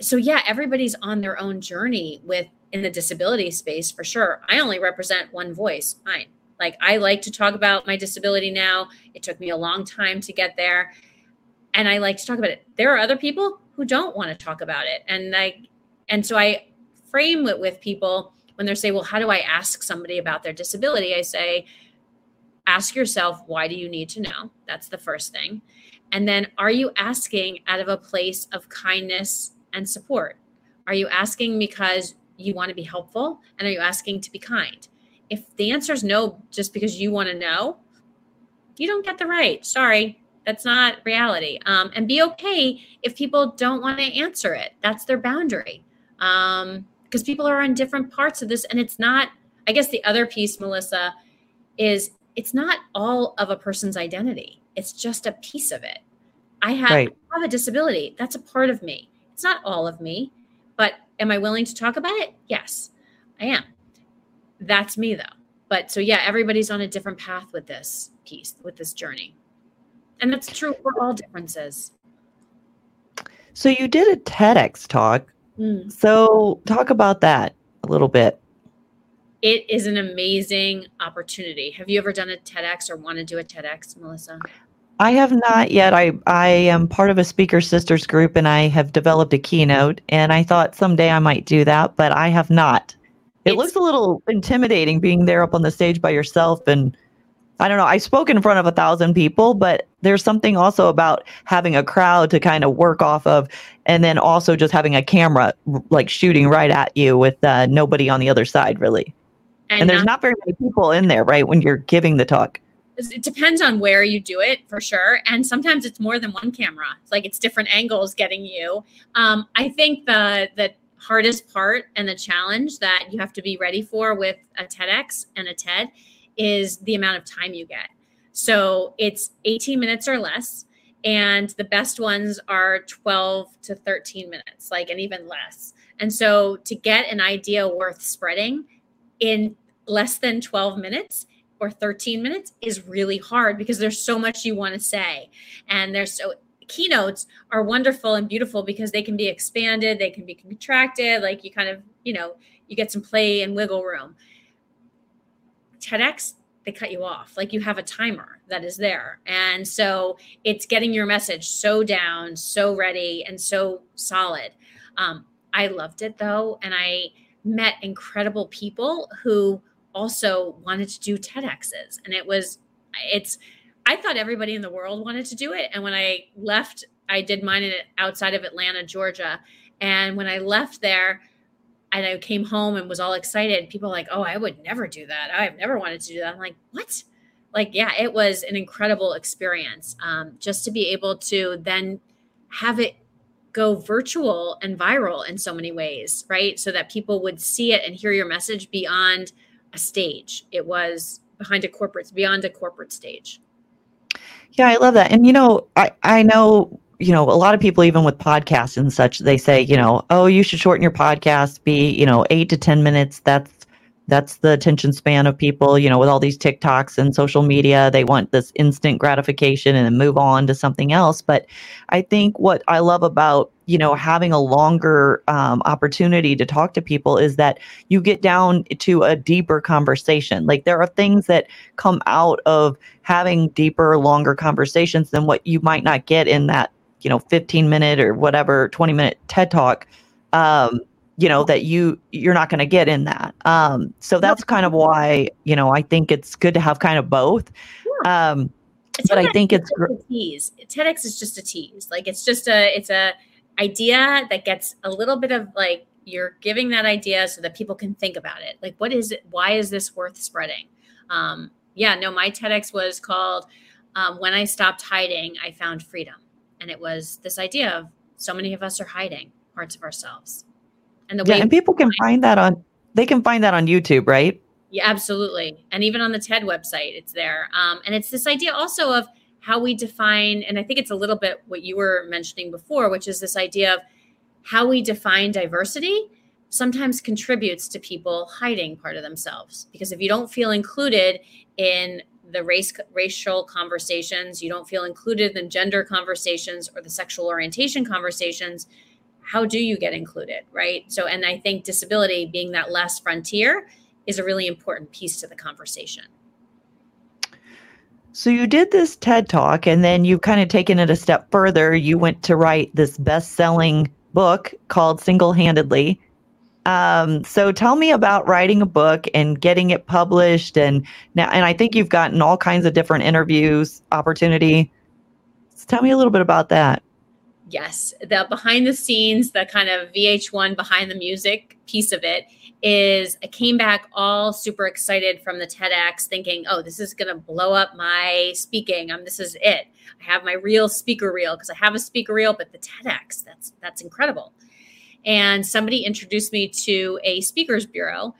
so yeah, everybody's on their own journey with in the disability space for sure. I only represent one voice, mine. Like I like to talk about my disability now. It took me a long time to get there. And I like to talk about it. There are other people who don't want to talk about it and like and so i frame it with people when they say, well, how do I ask somebody about their disability? I say, ask yourself, why do you need to know? That's the first thing. And then, are you asking out of a place of kindness and support? Are you asking because you want to be helpful? And are you asking to be kind? If the answer is no, just because you want to know, you don't get the right. Sorry, that's not reality. Um, and be okay if people don't want to answer it. That's their boundary. Um, because people are on different parts of this, and it's not. I guess the other piece, Melissa, is it's not all of a person's identity. It's just a piece of it. I have, right. I have a disability. That's a part of me. It's not all of me, but am I willing to talk about it? Yes, I am. That's me though. But so yeah, everybody's on a different path with this piece, with this journey. And that's true for all differences. So you did a TEDx talk. Mm. So talk about that a little bit. It is an amazing opportunity. Have you ever done a TEDx or want to do a TEDx, Melissa? I have not yet. I I am part of a Speaker Sisters group and I have developed a keynote and I thought someday I might do that, but I have not. It looks a little intimidating being there up on the stage by yourself and I don't know. I spoke in front of a thousand people, but there's something also about having a crowd to kind of work off of, and then also just having a camera like shooting right at you with uh, nobody on the other side, really. And, and there's not, not very many people in there, right, when you're giving the talk. It depends on where you do it for sure and sometimes it's more than one camera. It's like it's different angles getting you. Um, i think the the hardest part and the challenge that you have to be ready for with a tedx and a ted is the amount of time you get so it's 18 minutes or less and the best ones are 12 to 13 minutes like and even less. And so to get an idea worth spreading in less than 12 minutes or 13 minutes is really hard because there's so much you want to say. And there's so keynotes are wonderful and beautiful because they can be expanded they can be contracted like you kind of you know you get some play and wiggle room. Tedx they cut you off like you have a timer that is there and so it's getting your message so down so ready and so solid um, i loved it though and i met incredible people who also wanted to do TEDx's. And it was, it's, I thought everybody in the world wanted to do it. And when I left, I did mine outside of Atlanta, Georgia. And when I left there, and I came home and was all excited, people like, oh, I would never do that. I've never wanted to do that. I'm like, what? Like, yeah, it was an incredible experience um, just to be able to then have it go virtual and viral in so many ways, right? So that people would see it and hear your message beyond – a stage. It was behind a corporate, beyond a corporate stage. Yeah, I love that. And you know, I I know you know a lot of people even with podcasts and such they say you know oh you should shorten your podcast be you know eight to ten minutes. That's that's the attention span of people you know with all these tiktoks and social media. They want this instant gratification and then move on to something else. But i think what i love about you know having a longer um, opportunity to talk to people is that you get down to a deeper conversation. Like there are things that come out of having deeper longer conversations than what you might not get in that you know 15 minute or whatever 20 minute ted talk um, you know that you you're not going to get in that. Um so that's kind of why you know i think it's good to have kind of both. Um but i think it's a tease. Tedx is just a tease. Like it's just a it's a idea that gets a little bit of like you're giving that idea so that people can think about it. Like what is it why is this worth spreading? Um yeah no my tedx was called um, when i stopped hiding i found freedom and it was this idea of so many of us are hiding parts of ourselves and the yeah, way and people can find that on they can find that on YouTube, right? Yeah, absolutely. And even on the TED website, it's there. Um, and it's this idea also of how we define, and I think it's a little bit what you were mentioning before, which is this idea of how we define diversity sometimes contributes to people hiding part of themselves. Because if you don't feel included in the race racial conversations, you don't feel included in gender conversations or the sexual orientation conversations, how do you get included, right? So, and I think disability being that last frontier is a really important piece to the conversation. So you did this TED talk and then you've kind of taken it a step further. You went to write this best-selling book called Singlehandedly. Um, so tell me about writing a book and getting it published and now and I think you've gotten all kinds of different interviews opportunity. So tell me a little bit about that. Yes, the behind the scenes, the kind of VH1 behind the music piece of it is I came back all super excited from the TEDx thinking, "Oh, this is going to blow up my speaking. Um this is it. I have my real speaker reel because I have a speaker reel, but the TEDx, that's that's incredible." And somebody introduced me to a speakers bureau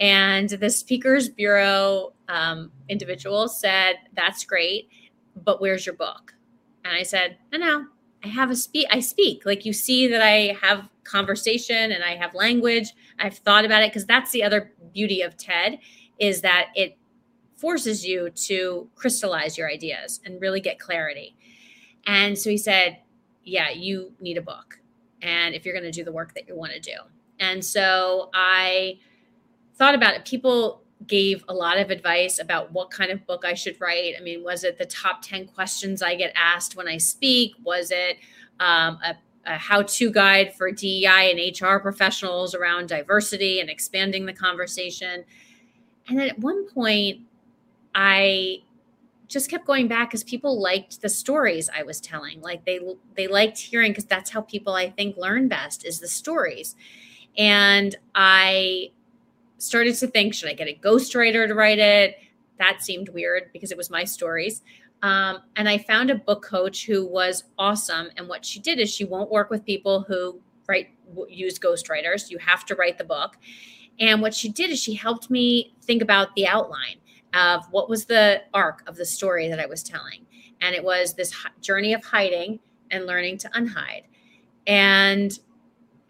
and the speakers bureau um, individual said, "That's great, but where's your book?" And I said, "No, no, I have a speak. I speak. Like you see that I have conversation and I have language. I've thought about it because that's the other beauty of TED is that it forces you to crystallize your ideas and really get clarity. And so he said, "Yeah, you need a book, and if you're going to do the work that you want to do." And so I thought about it. People gave a lot of advice about what kind of book I should write. I mean, was it the top 10 questions I get asked when I speak? Was it um, a, a how to guide for DEI and HR professionals around diversity and expanding the conversation? And then at one point, I just kept going back because people liked the stories I was telling. Like they they liked hearing because that's how people I think learn best is the stories. And I started to think, should I get a ghostwriter to write it? That seemed weird because it was my stories. Um, and I found a book coach who was awesome. And what she did is she won't work with people who write use ghostwriters. You have to write the book. And what she did is she helped me think about the outline of what was the arc of the story that I was telling. And it was this journey of hiding and learning to unhide. And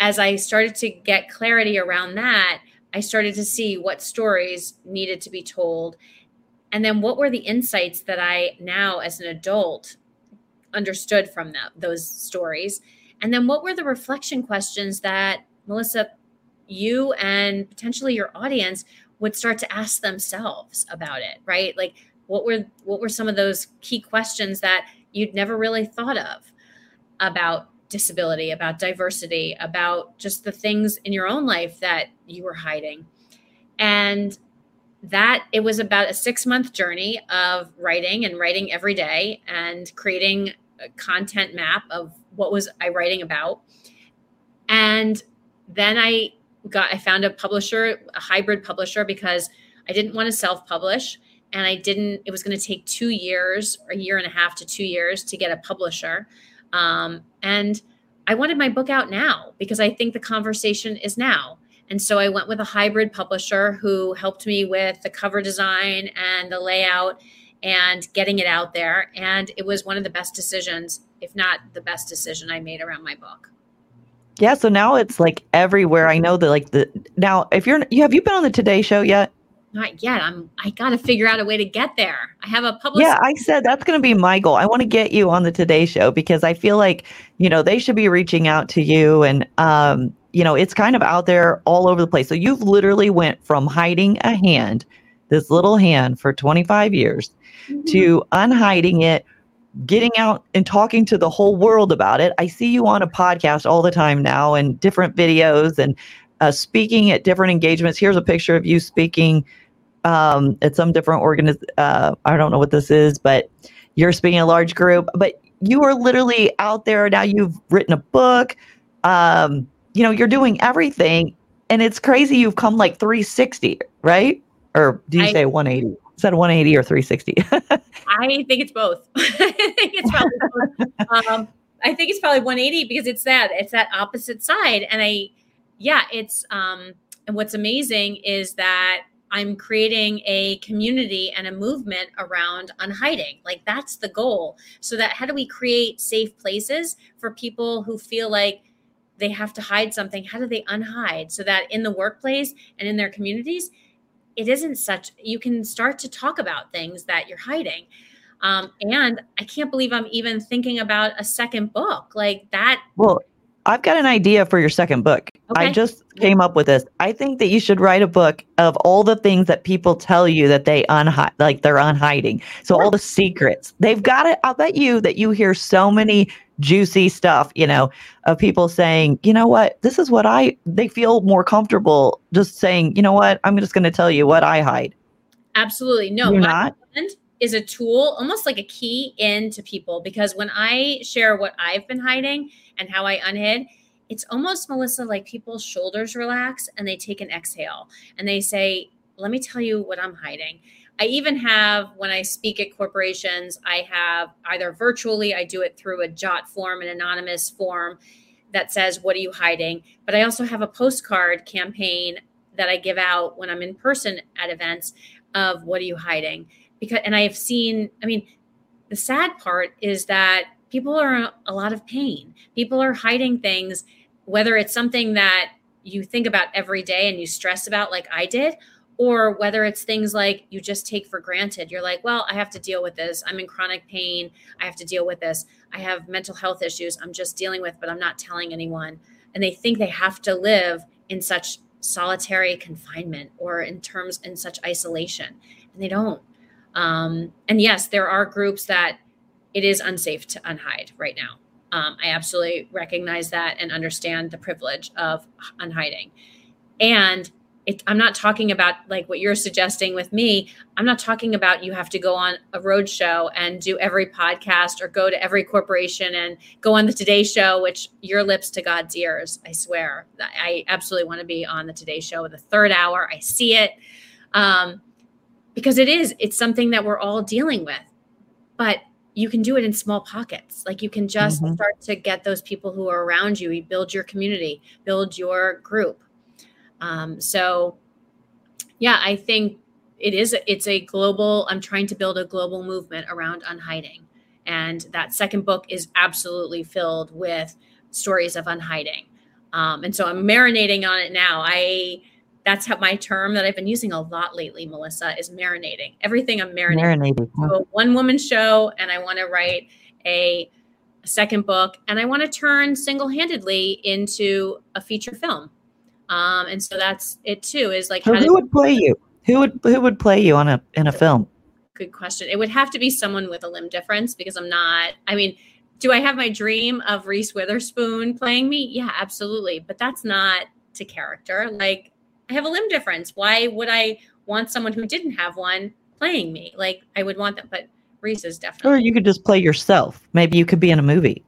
as I started to get clarity around that, I started to see what stories needed to be told. And then what were the insights that I now, as an adult, understood from that, those stories? And then what were the reflection questions that, Melissa, you and potentially your audience would start to ask themselves about it, right? Like, what were what were some of those key questions that you'd never really thought of about disability, about diversity, about just the things in your own life that you were hiding. And that it was about a six month journey of writing and writing every day and creating a content map of what was I writing about. And then I got, I found a publisher, a hybrid publisher, because I didn't want to self publish. And I didn't, it was going to take two years, a year and a half to two years to get a publisher. Um, and I wanted my book out now because I think the conversation is now. And so I went with a hybrid publisher who helped me with the cover design and the layout and getting it out there. And it was one of the best decisions, if not the best decision I made around my book. Yeah, so now it's like everywhere. I know that like the now if you're you have you been on the Today show yet? not yet. I'm I got to figure out a way to get there. I have a public Yeah, I said that's going to be my goal. I want to get you on the Today show because I feel like, you know, they should be reaching out to you and um, you know, it's kind of out there all over the place. So you've literally went from hiding a hand, this little hand for 25 years mm-hmm. to unhiding it, getting out and talking to the whole world about it. I see you on a podcast all the time now and different videos and uh, speaking at different engagements. Here's a picture of you speaking um, at some different organiz. Uh, I don't know what this is, but you're speaking a large group. But you are literally out there now. You've written a book. Um, you know, you're doing everything, and it's crazy. You've come like 360, right? Or do you I, say 180? Is that 180 or 360? I think it's both. I think it's probably both. Um, I think it's probably 180 because it's that it's that opposite side, and I, yeah, it's um, and what's amazing is that I'm creating a community and a movement around unhiding. Like that's the goal. So that how do we create safe places for people who feel like they have to hide something? How do they unhide so that in the workplace and in their communities, it isn't such you can start to talk about things that you're hiding. Um, and I can't believe I'm even thinking about a second book like that. Well, I've got an idea for your second book. Okay. I just came up with this. I think that you should write a book of all the things that people tell you that they unhide, like they're unhiding. So all the secrets they've got it. I'll bet you that you hear so many juicy stuff, you know, of people saying, you know what, this is what I, they feel more comfortable just saying, you know what, I'm just going to tell you what I hide. Absolutely. No, You're not? is a tool, almost like a key into people because when I share what I've been hiding and how I unhid, it's almost Melissa like people's shoulders relax and they take an exhale and they say, Let me tell you what I'm hiding. I even have, when I speak at corporations, I have either virtually, I do it through a Jotform, an anonymous form that says, What are you hiding? But I also have a postcard campaign that I give out when I'm in person at events of what are you hiding? Because, and I have seen, I mean, the sad part is that people are in a lot of pain. People are hiding things, whether it's something that you think about every day and you stress about, like I did, or whether it's things like you just take for granted. You're like, well, I have to deal with this. I'm in chronic pain. I have to deal with this. I have mental health issues I'm just dealing with, but I'm not telling anyone. And they think they have to live in such solitary confinement or in terms in such isolation, and they don't. Um, and yes, there are groups that it is unsafe to unhide right now. Um, I absolutely recognize that and understand the privilege of unhiding. And it, I'm not talking about like what you're suggesting with me. I'm not talking about you have to go on a road show and do every podcast or go to every corporation and go on the Today Show, which your lips to God's ears. I swear, I absolutely want to be on the Today Show the third hour. I see it um, because it is. It's something that we're all dealing with, but you can do it in small pockets. Like you can just mm-hmm. start to get those people who are around you. You build your community, build your group um, so, yeah, I think it is. It's a global. I'm trying to build a global movement around unhiding, and that second book is absolutely filled with stories of unhiding. Um, and so I'm marinating on it now. I that's how my term that I've been using a lot lately, Melissa, is marinating. Everything I'm marinating. marinating. So one woman show, and I want to write a, a second book, and I want to turn Singlehandedly into a feature film. Um, and so that's it too. Is like so who would play you? Who would who would play you on a in a film? Good question. It would have to be someone with a limb difference because I'm not. I mean, do I have my dream of Reese Witherspoon playing me? Yeah, absolutely. But that's not to character. Like I have a limb difference. Why would I want someone who didn't have one playing me? Like I would want them, but Reese is definitely. Or you could just play yourself. Maybe you could be in a movie.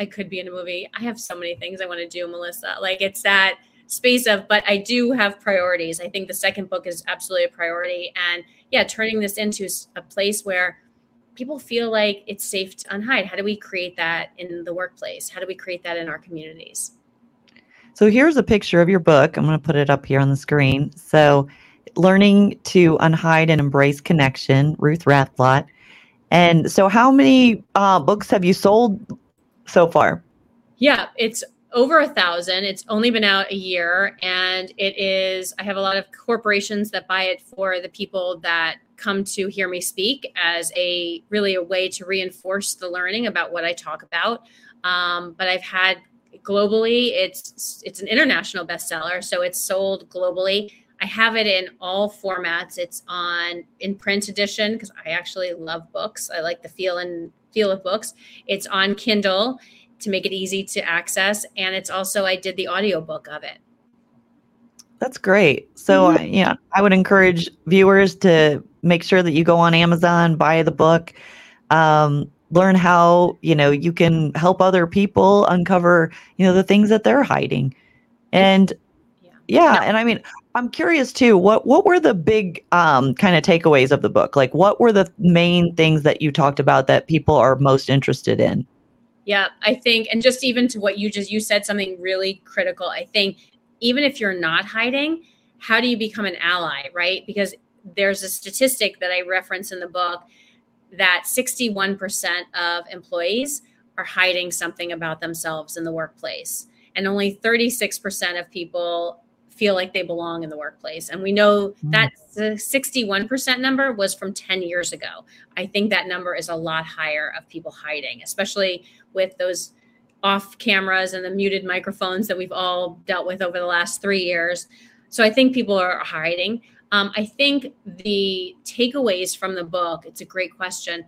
I could be in a movie. I have so many things I want to do, Melissa. Like it's that space of, but I do have priorities. I think the second book is absolutely a priority. And yeah, turning this into a place where people feel like it's safe to unhide. How do we create that in the workplace? How do we create that in our communities? So here's a picture of your book. I'm going to put it up here on the screen. So, Learning to Unhide and Embrace Connection, Ruth Rathblott. And so, how many uh, books have you sold so far? Yeah, it's over a thousand. It's only been out a year, and it is. I have a lot of corporations that buy it for the people that come to hear me speak as a really a way to reinforce the learning about what I talk about. Um, but I've had globally. It's it's an international bestseller, so it's sold globally. I have it in all formats. It's on in print edition because I actually love books. I like the feel and feel of books. It's on Kindle to make it easy to access. And it's also, I did the audiobook of it. That's great. So, mm-hmm. yeah, I would encourage viewers to make sure that you go on Amazon, buy the book, um, learn how, you know, you can help other people uncover, you know, the things that they're hiding. And yeah, yeah and I mean, I'm curious too, what what were the big um, kind of takeaways of the book? Like what were the main things that you talked about that people are most interested in? Yeah, I think, and just even to what you just you said something really critical. I think even if you're not hiding, how do you become an ally, right? Because there's a statistic that I reference in the book that 61% of employees are hiding something about themselves in the workplace, and only 36% of people feel like they belong in the workplace. And we know mm. that the 61% number was from 10 years ago. I think that number is a lot higher of people hiding, especially with those off cameras and the muted microphones that we've all dealt with over the last three years. So I think people are hiding. Um, I think the takeaways from the book, it's a great question.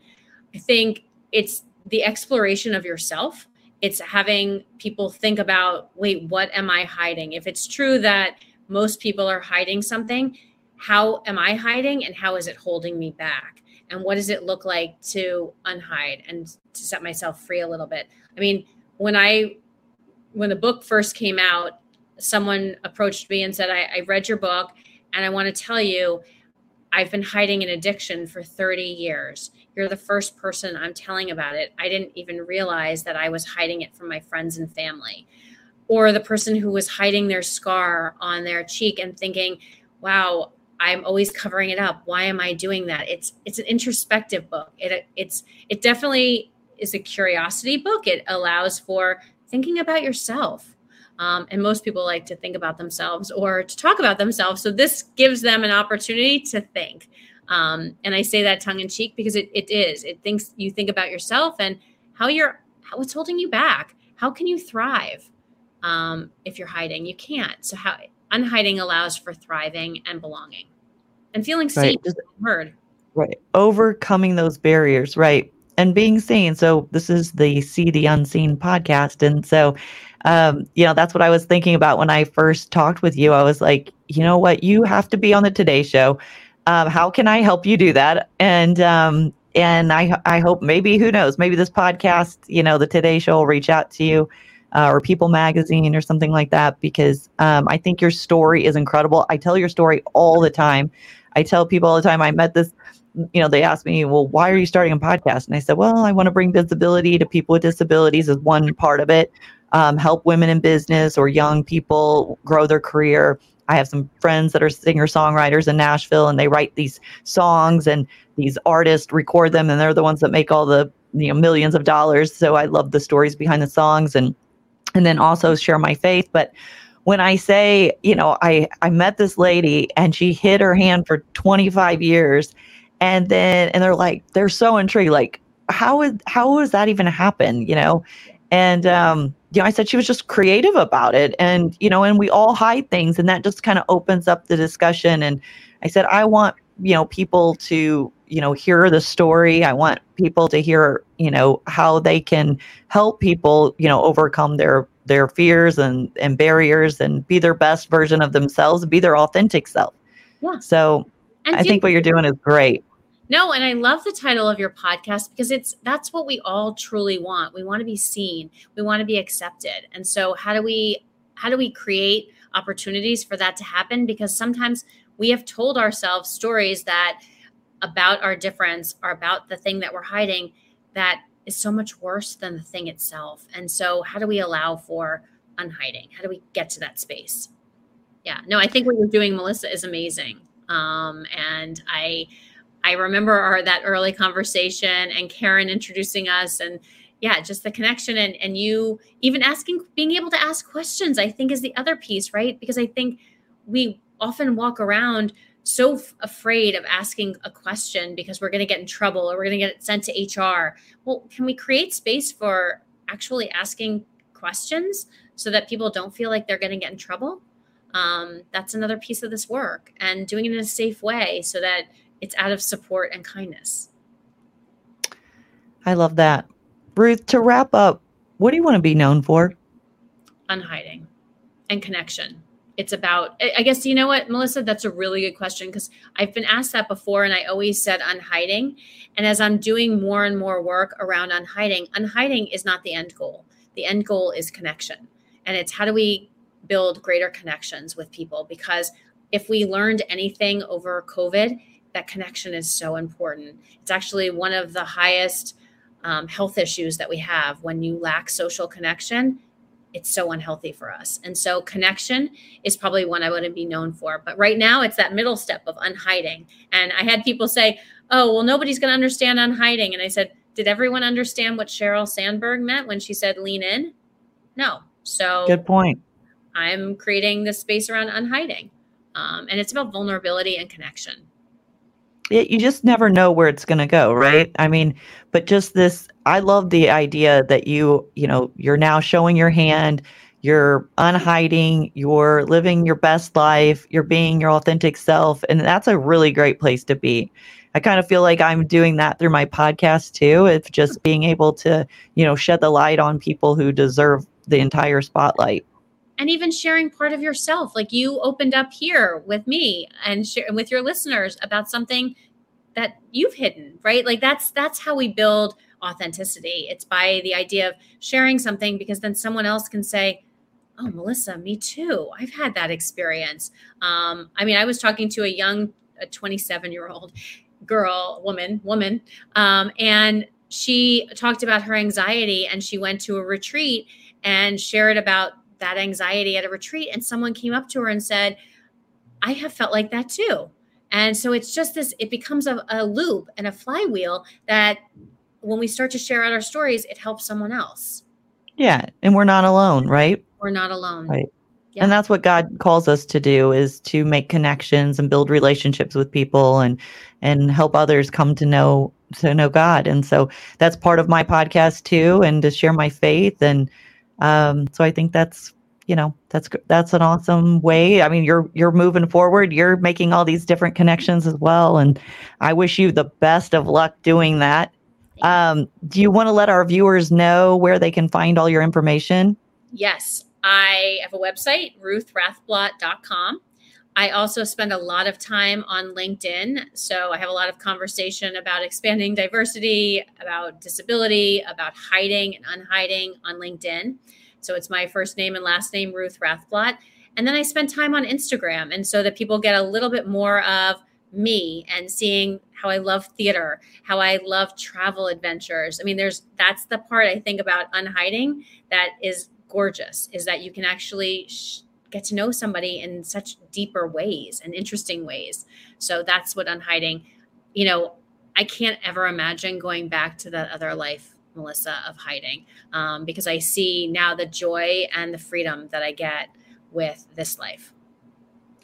I think it's the exploration of yourself it's having people think about wait what am i hiding if it's true that most people are hiding something how am i hiding and how is it holding me back and what does it look like to unhide and to set myself free a little bit i mean when i when the book first came out someone approached me and said i, I read your book and i want to tell you i've been hiding an addiction for 30 years you're the first person I'm telling about it. I didn't even realize that I was hiding it from my friends and family. Or the person who was hiding their scar on their cheek and thinking, wow, I'm always covering it up. Why am I doing that? It's it's an introspective book. It it's it definitely is a curiosity book. It allows for thinking about yourself. Um, and most people like to think about themselves or to talk about themselves. So this gives them an opportunity to think. Um, and I say that tongue in cheek because it, it is. It thinks you think about yourself and how you're, how, what's holding you back. How can you thrive um, if you're hiding? You can't. So how unhiding allows for thriving and belonging and feeling seen, right. heard. Right. Overcoming those barriers. Right. And being seen. So this is the See the Unseen podcast. And so, um, you know, that's what I was thinking about when I first talked with you. I was like, you know what? You have to be on the Today Show um, how can I help you do that? And um, and I I hope maybe who knows maybe this podcast you know the Today Show will reach out to you. Uh, or People Magazine or something like that, because um, I think your story is incredible. I tell your story all the time. I tell people all the time. I met this, you know, they ask me, well, why are you starting a podcast? And I said, well, I want to bring visibility to people with disabilities as one part of it, um, help women in business or young people grow their career. I have some friends that are singer songwriters in Nashville and they write these songs and these artists record them and they're the ones that make all the you know millions of dollars. So I love the stories behind the songs and and then also share my faith. But when I say, you know, I I met this lady and she hid her hand for 25 years and then and they're like they're so intrigued like how is how does that even happen, you know? And um you know, I said she was just creative about it. And, you know, and we all hide things and that just kind of opens up the discussion. And I said, I want, you know, people to, you know, hear the story. I want people to hear, you know, how they can help people, you know, overcome their their fears and and barriers and be their best version of themselves, be their authentic self. Yeah. So and I think what you're doing is great. No, and I love the title of your podcast because it's that's what we all truly want. We want to be seen. We want to be accepted. And so how do we how do we create opportunities for that to happen because sometimes we have told ourselves stories that about our difference or about the thing that we're hiding that is so much worse than the thing itself. And so how do we allow for unhiding? How do we get to that space? Yeah. No, I think what you're doing Melissa is amazing. Um, and I I remember our that early conversation and Karen introducing us and yeah, just the connection and and you even asking being able to ask questions I think is the other piece, right? Because I think we often walk around so f- afraid of asking a question because we're going to get in trouble or we're going to get sent to HR. Well, can we create space for actually asking questions so that people don't feel like they're going to get in trouble? Um, that's another piece of this work and doing it in a safe way so that it's out of support and kindness. I love that. Ruth, to wrap up, what do you want to be known for? Unhiding and connection. It's about, I guess, you know what, Melissa, that's a really good question because I've been asked that before and I always said unhiding. And as I'm doing more and more work around unhiding, unhiding is not the end goal. The end goal is connection. And it's how do we build greater connections with people? Because if we learned anything over COVID, that connection is so important. It's actually one of the highest um, health issues that we have. When you lack social connection, it's so unhealthy for us. And so, connection is probably one I wouldn't be known for. But right now, it's that middle step of unhiding. And I had people say, Oh, well, nobody's going to understand unhiding. And I said, Did everyone understand what Sheryl Sandberg meant when she said lean in? No. So, good point. I'm creating this space around unhiding. Um, and it's about vulnerability and connection it, you just never know where it's going to go right i mean but just this i love the idea that you you know you're now showing your hand you're unhiding you're living your best life you're being your authentic self and that's a really great place to be I kind of feel like I'm doing that through my podcast too. It's just being able to, you know, shed the light on people who deserve the entire spotlight. And even sharing part of yourself, like you opened up here with me and share, with your listeners about something that you've hidden, right? Like that's that's how we build authenticity. It's by the idea of sharing something because then someone else can say, "Oh, Melissa, me too. I've had that experience." Um, I mean, I was talking to a young, a 27 year old girl, woman, woman, um, and she talked about her anxiety, and she went to a retreat and shared about that anxiety at a retreat, and someone came up to her and said, "I have felt like that too." And so it's just this, it becomes a, a loop and a flywheel that when we start to share out our stories, it helps someone else. Yeah. And we're not alone, right? We're not alone. Right. Yeah. And that's what God calls us to do is to make connections and build relationships with people and and help others come to know to know God. And so that's part of my podcast too and to share my faith and um so I think that's you know that's that's an awesome way. I mean you're you're moving forward. You're making all these different connections as well and i wish you the best of luck doing that. Um, do you want to let our viewers know where they can find all your information? Yes i have a website ruthrathblott.com I also spend a lot of time on LinkedIn. So I have a lot of conversation about expanding diversity, about disability, about hiding and unhiding on LinkedIn. So it's my first name and last name, Ruth Rathblott. And then I spend time on Instagram. And so that people get a little bit more of me and seeing how I love theater, how I love travel adventures. I mean, there's that's the part I think about unhiding that is gorgeous is that you can actually sh- get to know somebody in such deeper ways and interesting ways. So that's what unhiding, you know, I can't ever imagine going back to that other life Melissa, of hiding um, because I see now the joy and the freedom that I get with this life.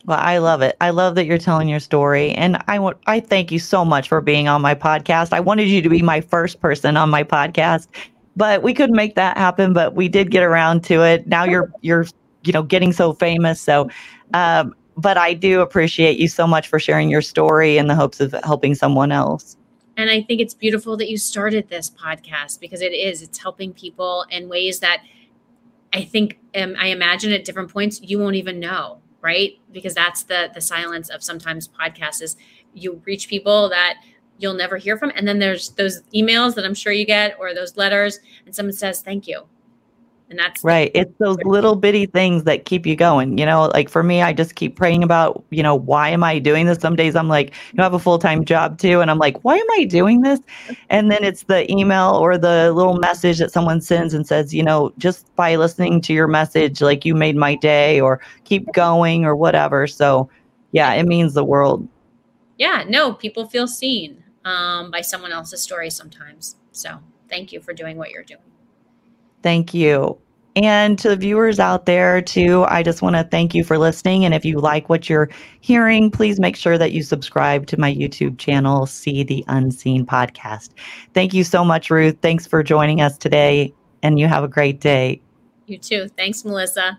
Well, I love it. I love that you're telling your story, and I want I thank you so much for being on my podcast. I wanted you to be my first person on my podcast, but we couldn't make that happen. But we did get around to it. Now you're you're you know getting so famous, so. Um, but I do appreciate you so much for sharing your story in the hopes of helping someone else. And I think it's beautiful that you started this podcast because it is, it's helping people in ways that I think, um, I imagine at different points, you won't even know, right? Because that's the, the silence of sometimes podcasts is you reach people that you'll never hear from. And then there's those emails that I'm sure you get or those letters and someone says, thank you. And that's right. It's those little bitty things that keep you going. You know, like for me, I just keep praying about, you know, why am I doing this? Some days I'm like, you know, I have a full time job too. And I'm like, why am I doing this? And then it's the email or the little message that someone sends and says, you know, just by listening to your message, like you made my day or keep going or whatever. So yeah, it means the world. Yeah, no, people feel seen um, by someone else's story sometimes. So thank you for doing what you're doing. Thank you. And to the viewers out there, too, I just want to thank you for listening. And if you like what you're hearing, please make sure that you subscribe to my YouTube channel, See the Unseen Podcast. Thank you so much, Ruth. Thanks for joining us today. And you have a great day. You too. Thanks, Melissa.